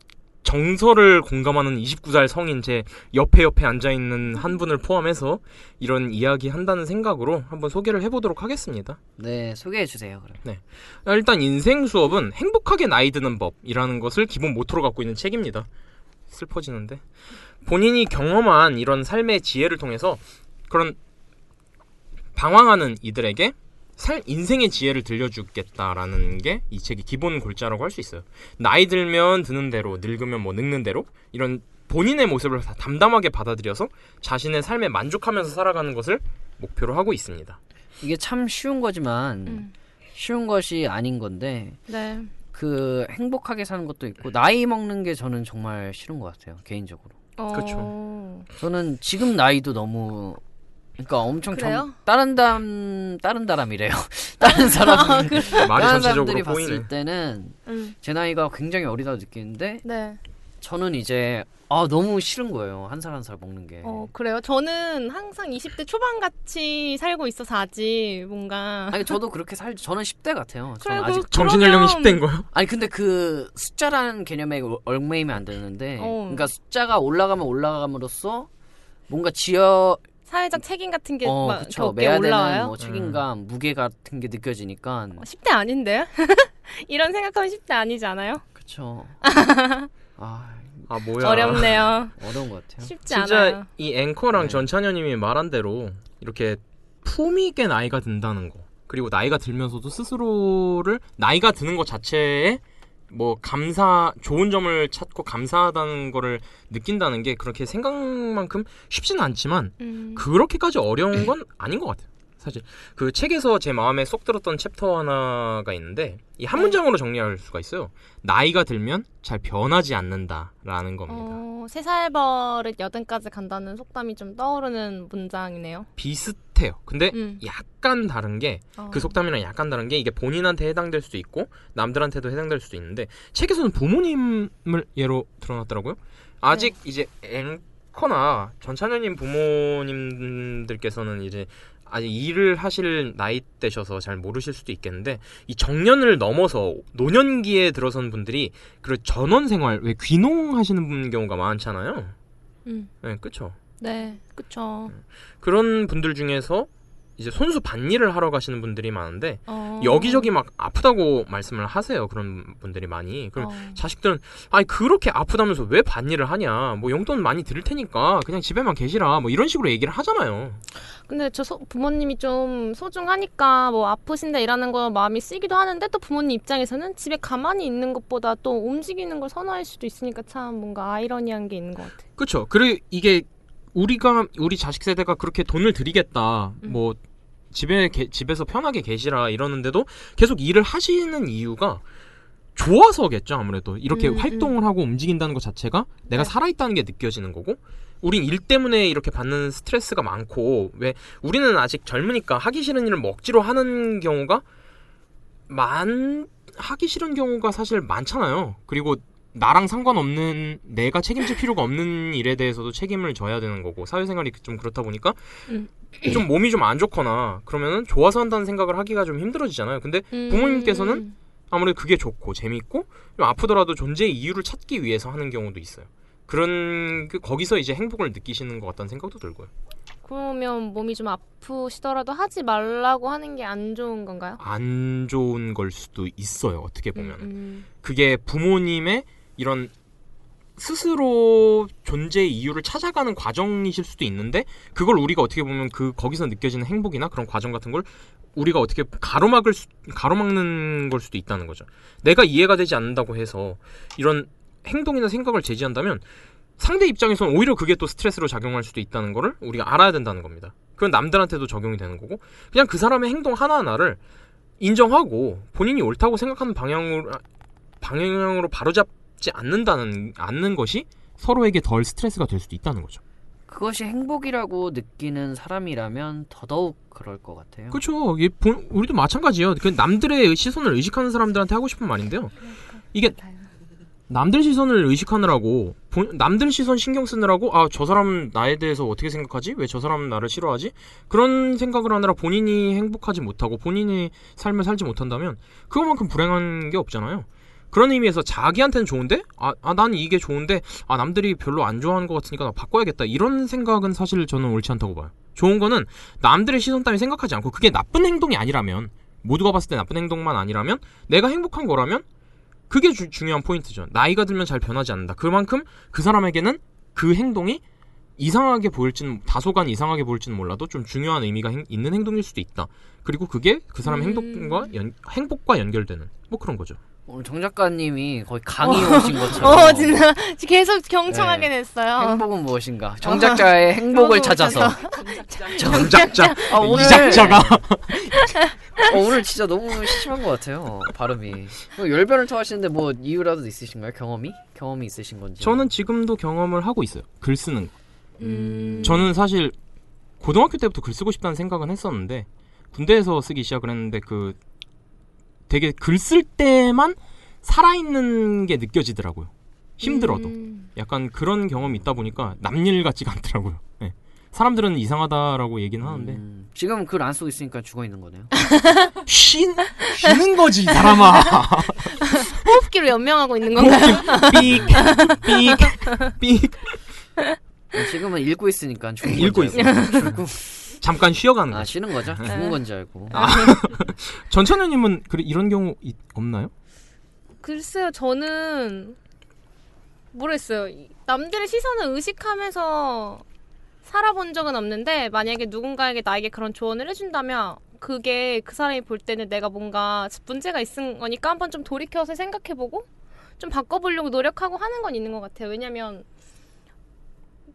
정서를 공감하는 29살 성인 제 옆에 옆에 앉아 있는 한 분을 포함해서 이런 이야기 한다는 생각으로 한번 소개를 해보도록 하겠습니다. 네 소개해 주세요. 그럼. 네. 일단 인생 수업은 행복하게 나이 드는 법이라는 것을 기본 모토로 갖고 있는 책입니다. 슬퍼지는데 본인이 경험한 이런 삶의 지혜를 통해서 그런 방황하는 이들에게 살 인생의 지혜를 들려주겠다라는 게 이 책의 기본 골자라고 할 수 있어요. 나이 들면 드는 대로, 늙으면 뭐 늙는 대로 이런 본인의 모습을 다 담담하게 받아들여서 자신의 삶에 만족하면서 살아가는 것을 목표로 하고 있습니다. 이게 참 쉬운 거지만 쉬운 것이 아닌 건데 네. 그 행복하게 사는 것도 있고 나이 먹는 게 저는 정말 싫은 것 같아요 개인적으로. 어. 그렇죠. 저는 지금 나이도 너무 그러니까 엄청 그래요? 정, 다른 사람 다른 사람이래요. 다른 사람 아, 그래? 다른 전체적으로 사람들이 보이네. 봤을 때는 음. 제 나이가 굉장히 어리다고 느끼는데 네. 저는 이제 아 너무 싫은 거예요 한 살 한 살 먹는 게. 어, 그래요? 저는 항상 20대 초반 같이 살고 있어서 아직 뭔가 아니 저도 그렇게 살 저는 10대 같아요. 저는 그래, 그- 아직 정신 연령이 10대인 거요? 아니 근데 그 숫자라는 개념에 얽매이면 안 되는데 어. 그러니까 숫자가 올라가면 올라감으로써 뭔가 지어 사회적 책임 같은 게 어막 매야 되는 올라와요. 어, 뭐 책임감 무게 같은 게 느껴지니까 10대 아닌데? 이런 생각하면 10대 아니지 않아요? 그쵸 아아 뭐야? 어렵네요. 어려운 것 같아요. 쉽지 진짜 않아요. 이 앵커랑 전찬현님이 말한 대로 이렇게 품위 있게 나이가 든다는 거 그리고 나이가 들면서도 스스로를 나이가 드는 것 자체에 뭐 감사 좋은 점을 찾고 감사하다는 거를 느낀다는 게 그렇게 생각만큼 쉽지는 않지만 음. 그렇게까지 어려운 건 아닌 것 같아요. 사실 그 책에서 제 마음에 쏙 들었던 챕터 하나가 있는데 이 한 문장으로 정리할 수가 있어요. 나이가 들면 잘 변하지 않는다라는 겁니다. 어, 세살 버릇 여든까지 간다는 속담이 좀 떠오르는 문장이네요. 비슷해요. 근데 음. 약간 다른 게 그 어. 속담이랑 약간 다른 게 이게 본인한테 해당될 수도 있고 남들한테도 해당될 수도 있는데 책에서는 부모님을 예로 들어놨더라고요. 아직 이제 앵커나 전찬현님 부모님들께서는 이제 아직 일을 하실 나이 대셔서 잘 모르실 수도 있겠는데 이 정년을 넘어서 노년기에 들어선 분들이 그 전원 생활 왜 귀농 하시는 분 경우가 많잖아요. 음. 네, 그렇죠. 네, 그쵸. 그런 분들 중에서 이제 손수 밭일을 하러 가시는 분들이 많은데 어. 여기저기 막 아프다고 말씀을 하세요. 그런 분들이 많이. 그럼 어. 자식들은 아니 그렇게 아프다면서 왜 밭일을 하냐? 뭐 용돈 많이 드릴 테니까 그냥 집에만 계시라. 뭐 이런 식으로 얘기를 하잖아요. 근데 저 소- 부모님이 좀 소중하니까 뭐 아프신데 일하는 거 마음이 쓰기도 하는데 또 부모님 입장에서는 집에 가만히 있는 것보다 또 움직이는 걸 선호할 수도 있으니까 참 뭔가 아이러니한 게 있는 것 같아요. 그렇죠. 그리고 이게 우리가 우리 자식 세대가 그렇게 돈을 드리겠다. 뭐 집에 게- 집에서 편하게 계시라 이러는데도 계속 일을 하시는 이유가 좋아서겠죠 아무래도 이렇게 음, 활동을 하고 움직인다는 것 자체가 내가 네. 살아있다는 게 느껴지는 거고 우린 일 때문에 이렇게 받는 스트레스가 많고 왜 우리는 아직 젊으니까 하기 싫은 일을 뭐 억지로 하는 경우가 많 하기 싫은 경우가 사실 많잖아요 그리고 나랑 상관없는 내가 책임질 필요가 없는 일에 대해서도 책임을 져야 되는 거고 사회생활이 좀 그렇다 보니까 음. 좀 몸이 좀 안 좋거나 그러면은 좋아서 한다는 생각을 하기가 좀 힘들어지잖아요. 근데 음. 부모님께서는 아무래도 그게 좋고 재밌고 좀 아프더라도 존재의 이유를 찾기 위해서 하는 경우도 있어요. 그런 그 거기서 이제 행복을 느끼시는 것 같다는 생각도 들고요. 그러면 몸이 좀 아프시더라도 하지 말라고 하는 게 안 좋은 건가요? 안 좋은 걸 수도 있어요. 어떻게 보면 음. 그게 부모님의 이런 스스로 존재의 이유를 찾아가는 과정이실 수도 있는데 그걸 우리가 어떻게 보면 그 거기서 느껴지는 행복이나 그런 과정 같은 걸 우리가 어떻게 가로막을 수, 가로막는 걸 수도 있다는 거죠. 내가 이해가 되지 않는다고 해서 이런 행동이나 생각을 제지한다면 상대 입장에서는 오히려 그게 또 스트레스로 작용할 수도 있다는 거를 우리가 알아야 된다는 겁니다. 그건 남들한테도 적용이 되는 거고 그냥 그 사람의 행동 하나하나를 인정하고 본인이 옳다고 생각하는 방향으로 방향으로 바로잡 지 않는다는 않는 것이 서로에게 덜 스트레스가 될 수도 있다는 거죠. 그것이 행복이라고 느끼는 사람이라면 더더욱 그럴 것 같아요. 그렇죠. 우리도 마찬가지예요. 그 남들의 시선을 의식하는 사람들한테 하고 싶은 말인데요. 이게 남들 시선을 의식하느라고 본- 남들 시선 신경 쓰느라고 아 저 사람은 나에 대해서 어떻게 생각하지? 왜 저 사람은 나를 싫어하지? 그런 생각을 하느라 본인이 행복하지 못하고 본인의 삶을 살지 못한다면 그것만큼 불행한 게 없잖아요. 그런 의미에서 자기한테는 좋은데 아, 아, 난 이게 좋은데 아 남들이 별로 안 좋아하는 것 같으니까 나 바꿔야겠다 이런 생각은 사실 저는 옳지 않다고 봐요. 좋은 거는 남들의 시선 따위 생각하지 않고 그게 나쁜 행동이 아니라면 모두가 봤을 때 나쁜 행동만 아니라면 내가 행복한 거라면 그게 주- 중요한 포인트죠. 나이가 들면 잘 변하지 않는다. 그만큼 그 사람에게는 그 행동이 이상하게 보일지는 다소간 이상하게 보일지는 몰라도 좀 중요한 의미가 행- 있는 행동일 수도 있다. 그리고 그게 그 사람의 행복과 연, 행복과 연결되는 뭐 그런 거죠. 오늘 정 작가님이 거의 강의 오신 것처럼 어, 진짜 계속 경청하게 네. 됐어요. 행복은 무엇인가? 정 작자의 행복을 찾아서 정 작자 아, 오늘 이 작자가 어, 오늘 진짜 너무 심한 것 같아요 발음이 뭐 열변을 토하시는데 뭐 이유라도 있으신가요? 경험이? 경험이 있으신 건지 저는 지금도 경험을 하고 있어요. 글 쓰는 거. 음. 저는 사실 고등학교 때부터 글 쓰고 싶다는 생각은 했었는데 군대에서 쓰기 시작을 했는데 그 되게 글 쓸 때만 살아있는 게 느껴지더라고요. 힘들어도 음. 약간 그런 경험이 있다 보니까 남일 같지가 않더라고요. 예. 사람들은 이상하다라고 얘기는 하는데 음, 지금 글 안 쓰고 있으니까 죽어 있는 거네요 쉰 쉬는 거지 이 사람아. 호흡기로 연명하고 있는 건가요? 삑삑삑 지금은 읽고 있으니까 죽은 읽고 알고. 잠깐 쉬어가는 아 거. 쉬는 거죠? 죽은 건지 알고 아, 전천현님은 그 이런 경우 이- 없나요? 글쎄요, 저는 모르겠어요. 이- 남들의 시선을 의식하면서 살아본 적은 없는데 만약에 누군가에게 나에게 그런 조언을 해준다면 그게 그 사람이 볼 때는 내가 뭔가 문제가 있은 거니까 한번 좀 돌이켜서 생각해보고 좀 바꿔보려고 노력하고 하는 건 있는 것 같아요. 왜냐면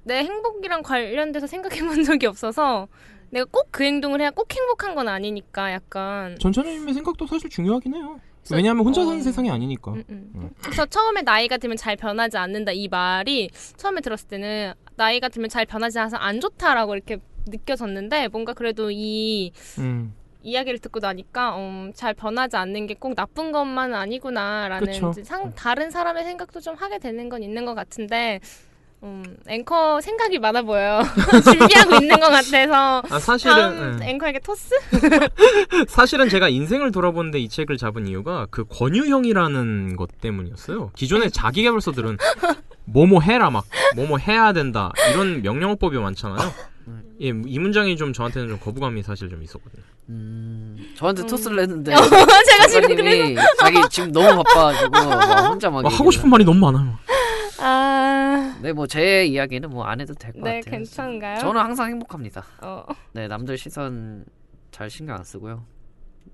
내 행복이랑 관련돼서 생각해 본 적이 없어서 내가 꼭 그 행동을 해야 꼭 행복한 건 아니니까 약간 전처님의 생각도 사실 중요하긴 해요. 왜냐하면 혼자 사는 세상이 아니니까. 음. 그래서 처음에 나이가 들면 잘 변하지 않는다 이 말이 처음에 들었을 때는 나이가 들면 잘 변하지 않아서 안 좋다라고 이렇게 느껴졌는데 뭔가 그래도 이 음. 이야기를 듣고 나니까 음, 잘 변하지 않는 게 꼭 나쁜 것만은 아니구나라는 상, 다른 사람의 생각도 좀 하게 되는 건 있는 것 같은데 음, 앵커 생각이 많아 보여요. 준비하고 있는 것 같아서 아, 사실은, 다음 예. 앵커에게 토스? 사실은 제가 인생을 돌아보는데 이 책을 잡은 이유가 그 권유형이라는 것 때문이었어요. 기존의 자기개발서들은 뭐뭐 해라 막 뭐뭐 해야 된다 이런 명령어법이 많잖아요. 예, 이 문장이 좀 저한테는 좀 거부감이 사실 좀 있었거든요. 음, 저한테 토스를 했는데 어, 제가 지금 작가님이 자기 지금 너무 바빠가지고 막 혼자 막 막 하고 싶은 말이 너무 많아요. 아, 네, 뭐 제 이야기는 뭐 안 해도 될것 네, 같아요. 괜찮은가요? 저는 항상 행복합니다. 어. 네, 남들 시선 잘 신경 안 쓰고요.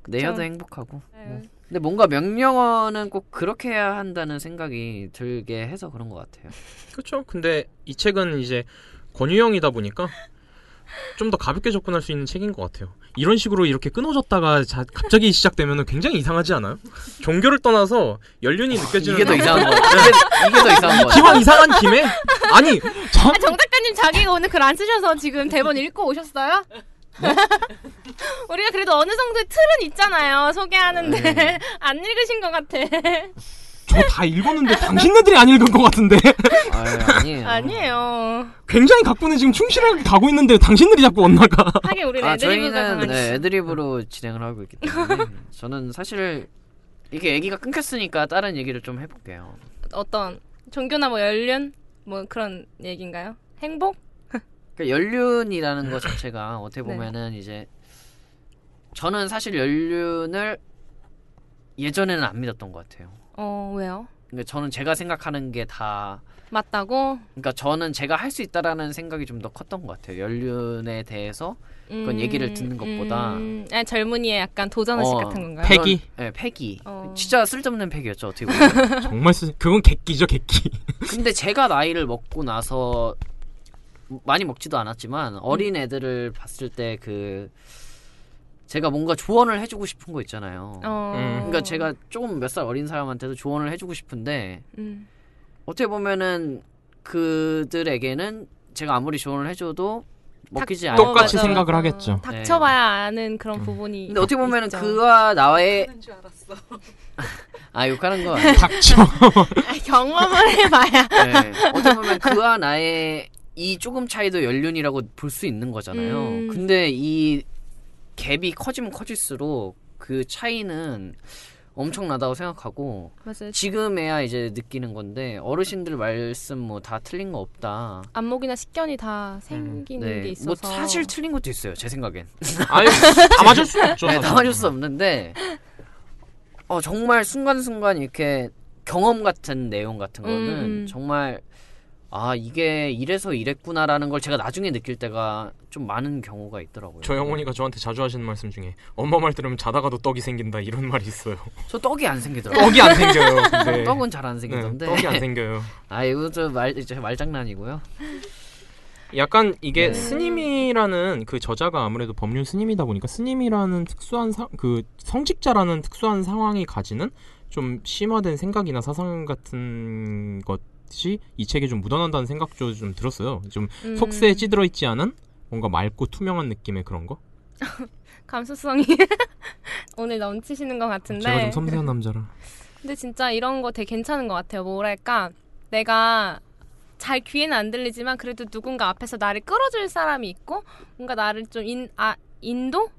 내혀도 저- 행복하고. 네. 뭐. 근데 뭔가 명령어는 꼭 그렇게 해야 한다는 생각이 들게 해서 그런 것 같아요. 그렇죠. 근데 이 책은 이제 권유형이다 보니까 좀 더 가볍게 접근할 수 있는 책인 것 같아요. 이런 식으로 이렇게 끊어졌다가 자- 갑자기 시작되면 굉장히 이상하지 않아요? 종교를 떠나서 연륜이 느껴지는 이게 더 이상한 거 네. 같아요. 이게- 이게 더 이상한 거. 기왕 이상한 김에 아니 저- 아, 정 작가님 자기가 오늘 글 안 쓰셔서 지금 대본 읽고 오셨어요? 우리가 그래도 어느 정도의 틀은 있잖아요. 소개하는데 네. 안 읽으신 것 같아. 저 다 읽었는데 당신네들이 안 읽은 것 같은데 아니에요. 아니에요. 굉장히 각본에 지금 충실하게 가고 있는데 당신들이 자꾸 엇나가. 하긴 우리는 아, 애드리브가 저희는. 네, 애드리브로 진행을 하고 있기 때문에 저는 사실 이게 얘기가 끊겼으니까 다른 얘기를 좀 해볼게요. 어떤 종교나 뭐 연륜 뭐 그런 얘기인가요? 행복? 그러니까 연륜이라는 것 자체가 어떻게 네. 보면은 이제 저는 사실 연륜을 예전에는 안 믿었던 것 같아요. 어 왜요? 그러니까 저는 제가 생각하는 게 다 맞다고? 그러니까 저는 제가 할 수 있다라는 생각이 좀 더 컸던 것 같아요. 연륜에 대해서 그건 음, 얘기를 듣는 것보다 음, 아니, 젊은이의 약간 도전 의식 어, 같은 건가요? 패기? 그런- 네, 패기. 어. 진짜 쓸데없는 패기였죠. 어떻게 보면. 정말 쓰, 그건 객기죠 객기. 근데 제가 나이를 먹고 나서 많이 먹지도 않았지만 음. 어린 애들을 봤을 때그 제가 뭔가 조언을 해주고 싶은 거 있잖아요. 어. 그러니까 제가 조금 몇 살 어린 사람한테도 조언을 해주고 싶은데 음. 어떻게 보면은 그들에게는 제가 아무리 조언을 해줘도 먹히지 않을 똑같이. 생각을 하겠죠. 네. 닥쳐봐야 아는 그런 부분이. 근데 어떻게 보면은 있죠. 그와 나의 아 욕하는 거. 닥쳐. 아, 경험을 해봐야. 네. 어떻게 보면 그와 나의 이 조금 차이도 연륜이라고 볼 수 있는 거잖아요. 음. 근데 이 갭이 커지면 커질수록 그 차이는 엄청나다고 생각하고 맞아요. 지금에야 이제 느끼는 건데 어르신들 말씀 뭐 다 틀린 거 없다. 안목이나 식견이 다 생기는 게 네. 있어서. 뭐 사실 틀린 것도 있어요. 제 생각엔. 아니 다 맞을 수 없죠. 네, 다 맞을 수 없는데 어 정말 순간순간 이렇게 경험 같은 내용 같은 거는 음, 음. 정말 아 이게 이래서 이랬구나라는 걸 제가 나중에 느낄 때가 좀 많은 경우가 있더라고요. 저희 어머니가 저한테 자주 하시는 말씀 중에 엄마 말 들으면 자다가도 떡이 생긴다 이런 말이 있어요. 저 떡이 안 생기더라고요. 떡이 안 생겨요. 근데 떡은 잘 안 생기던데. 네, 떡이 안 생겨요. 아 이거 저말 말장난이고요. 약간 이게 네. 스님이라는 그 저자가 아무래도 법륜 스님이다 보니까 스님이라는 특수한 사, 그 성직자라는 특수한 상황이 가지는 좀 심화된 생각이나 사상 같은 것 이 이 책에 좀 묻어난다는 생각도 좀 들었어요. 좀 음. 속세에 찌들어 있지 않은 뭔가 맑고 투명한 느낌의 그런 거. 감수성이 오늘 넘치시는 것 같은데. 제가 좀 섬세한 남자라. 근데 진짜 이런 거 되게 괜찮은 것 같아요. 뭐랄까 내가 잘 귀에는 안 들리지만 그래도 누군가 앞에서 나를 끌어줄 사람이 있고 뭔가 나를 좀 인, 아, 인도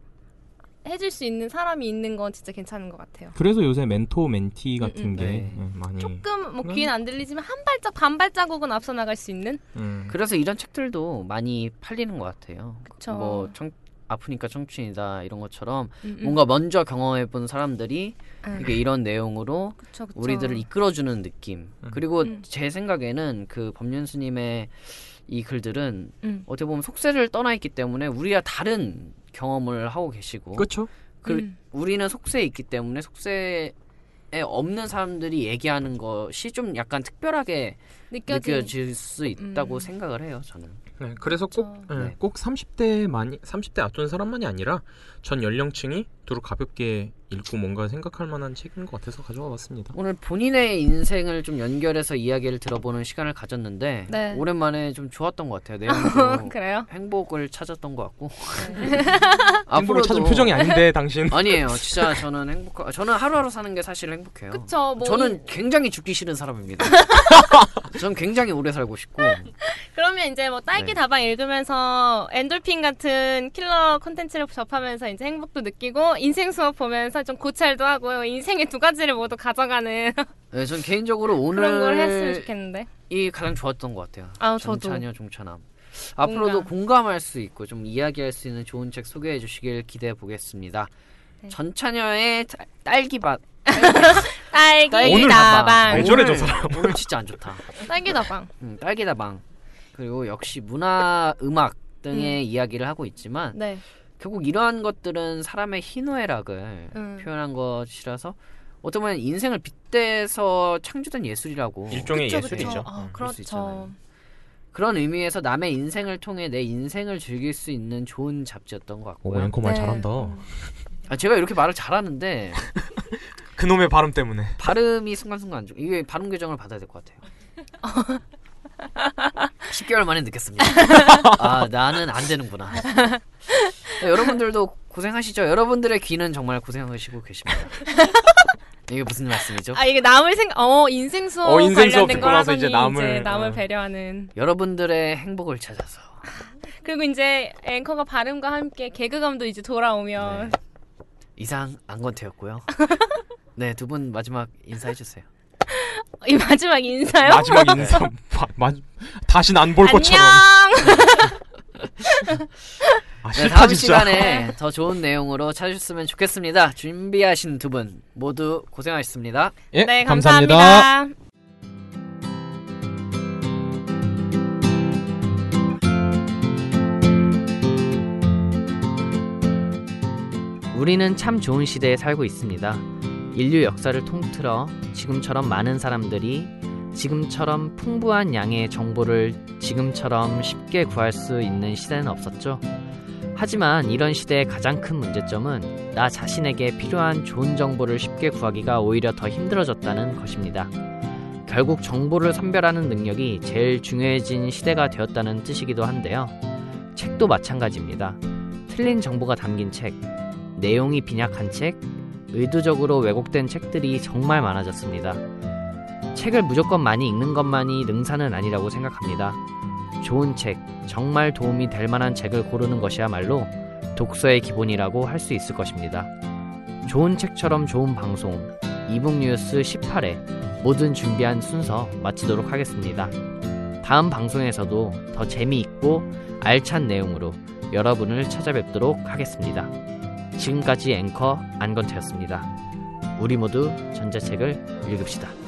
해줄 수 있는 사람이 있는 건 진짜 괜찮은 것 같아요. 그래서 요새 멘토 멘티 같은 음, 음. 게 네. 예, 많이 조금 뭐 음. 귀에는 안 들리지만 한 발짝 반 발자국은 앞서 나갈 수 있는. 음. 그래서 이런 책들도 많이 팔리는 것 같아요. 그쵸. 뭐 청, 아프니까 청춘이다 이런 것처럼 음, 음. 뭔가 먼저 경험해 본 사람들이 음. 이게 이런 내용으로 그쵸, 그쵸. 우리들을 이끌어주는 느낌. 그리고 음. 제 생각에는 그 법륜 스님의 이 글들은 음. 어떻게 보면 속세를 떠나 있기 때문에 우리와 다른 경험을 하고 계시고 그렇죠. 그 음. 우리는 속세에 있기 때문에 속세에 없는 사람들이 얘기하는 것이 좀 약간 특별하게 느껴지- 느껴질 수 있다고 음. 생각을 해요. 저는. 네, 그래서 꼭, 예, 네. 꼭 30대만이 30대 앞둔 사람만이 아니라 전 연령층이 두루 가볍게 읽고 뭔가 생각할 만한 책인 것 같아서 가져와 봤습니다. 오늘 본인의 인생을 좀 연결해서 이야기를 들어보는 시간을 가졌는데 네. 오랜만에 좀 좋았던 것 같아요. 내용도 그래요? 행복을 찾았던 것 같고. 행복을 찾은 표정이 아닌데 당신. 아니에요. 진짜 저는 행복. 저는 하루하루 사는 게 사실 행복해요. 그쵸, 뭐 저는 굉장히 죽기 싫은 사람입니다. 저는 굉장히 오래 살고 싶고. 그러면 이제 뭐 딸기 네. 다방 읽으면서 엔돌핀 같은 킬러 콘텐츠를 접하면서 이제 행복도 느끼고 인생 수업 보면서 좀 고찰도 하고 인생의 두 가지를 모두 가져가는 네, 전 개인적으로 오늘 그런 걸 했으면 좋겠는데. 이 가장 좋았던 것 같아요. 아, 저도. 전차녀 종차남. 앞으로도 공감 할 수 있고 좀 이야기할 수 있는 좋은 책 소개해 주시길 기대해 보겠습니다. 네. 전차녀의 딸- 딸기밭. 딸기 오늘 다방. 왜 저래, 저 사람. 오늘 진짜 안 좋다. 딸기 다방. 음, 딸기 다방. 그리고 역시 문화, 음악 등의 이야기를 하고 있지만 네. 결국 이러한 것들은 사람의 희노애락을 음. 표현한 것이라서 어떻게 보면 인생을 빗대서 창조된 예술이라고 일종의 그쵸, 예술이죠. 그쵸. 아, 그럴 수 그렇죠. 그런 의미에서 남의 인생을 통해 내 인생을 즐길 수 있는 좋은 잡지였던 것 오, 같고요. 앵커 말 네. 잘한다. 아, 제가 이렇게 말을 잘하는데 그놈의 발음 때문에. 발음이 순간순간 안 좋. 이게 발음 교정을 받아야 될 것 같아요. 10개월 만에 느꼈습니다. 아 나는 안 되는구나. 네, 여러분들도 고생하시죠. 여러분들의 귀는 정말 고생하시고 계십니다. 이게 무슨 말씀이죠? 아 이게 남을 생, 어 인생 수업 어, 인생 수업 관련된 듣고 걸 나서 이제 남을, 남을 어. 배려하는. 여러분들의 행복을 찾아서 그리고 이제 앵커가 발음과 함께 개그감도 이제 돌아오면 이상 안건태였고요. 네, 두 분 마지막 인사해 주세요. 이 마지막 인사요? 마지막 인사. 마, 마, 다신 안 볼 것처럼. 안녕. 아, 네, 싫다 다음 진짜. 시간에 더 좋은 내용으로 찾으셨으면 좋겠습니다. 준비하신 두 분 모두 고생하셨습니다. 예, 네 감사합니다. 감사합니다. 우리는 참 좋은 시대에 살고 있습니다. 인류 역사를 통틀어 지금처럼 많은 사람들이 지금처럼 풍부한 양의 정보를 지금처럼 쉽게 구할 수 있는 시대는 없었죠. 하지만 이런 시대의 가장 큰 문제점은 나 자신에게 필요한 좋은 정보를 쉽게 구하기가 오히려 더 힘들어졌다는 것입니다. 결국 정보를 선별하는 능력이 제일 중요해진 시대가 되었다는 뜻이기도 한데요. 책도 마찬가지입니다. 틀린 정보가 담긴 책, 내용이 빈약한 책, 의도적으로 왜곡된 책들이 정말 많아졌습니다. 책을 무조건 많이 읽는 것만이 능사는 아니라고 생각합니다. 좋은 책, 정말 도움이 될 만한 책을 고르는 것이야말로 독서의 기본이라고 할 수 있을 것입니다. 좋은 책처럼 좋은 방송, 이북 뉴스 18회 모든 준비한 순서 마치도록 하겠습니다. 다음 방송에서도 더 재미있고 알찬 내용으로 여러분을 찾아뵙도록 하겠습니다. 지금까지 앵커 안건태였습니다. 우리 모두 전자책을 읽읍시다.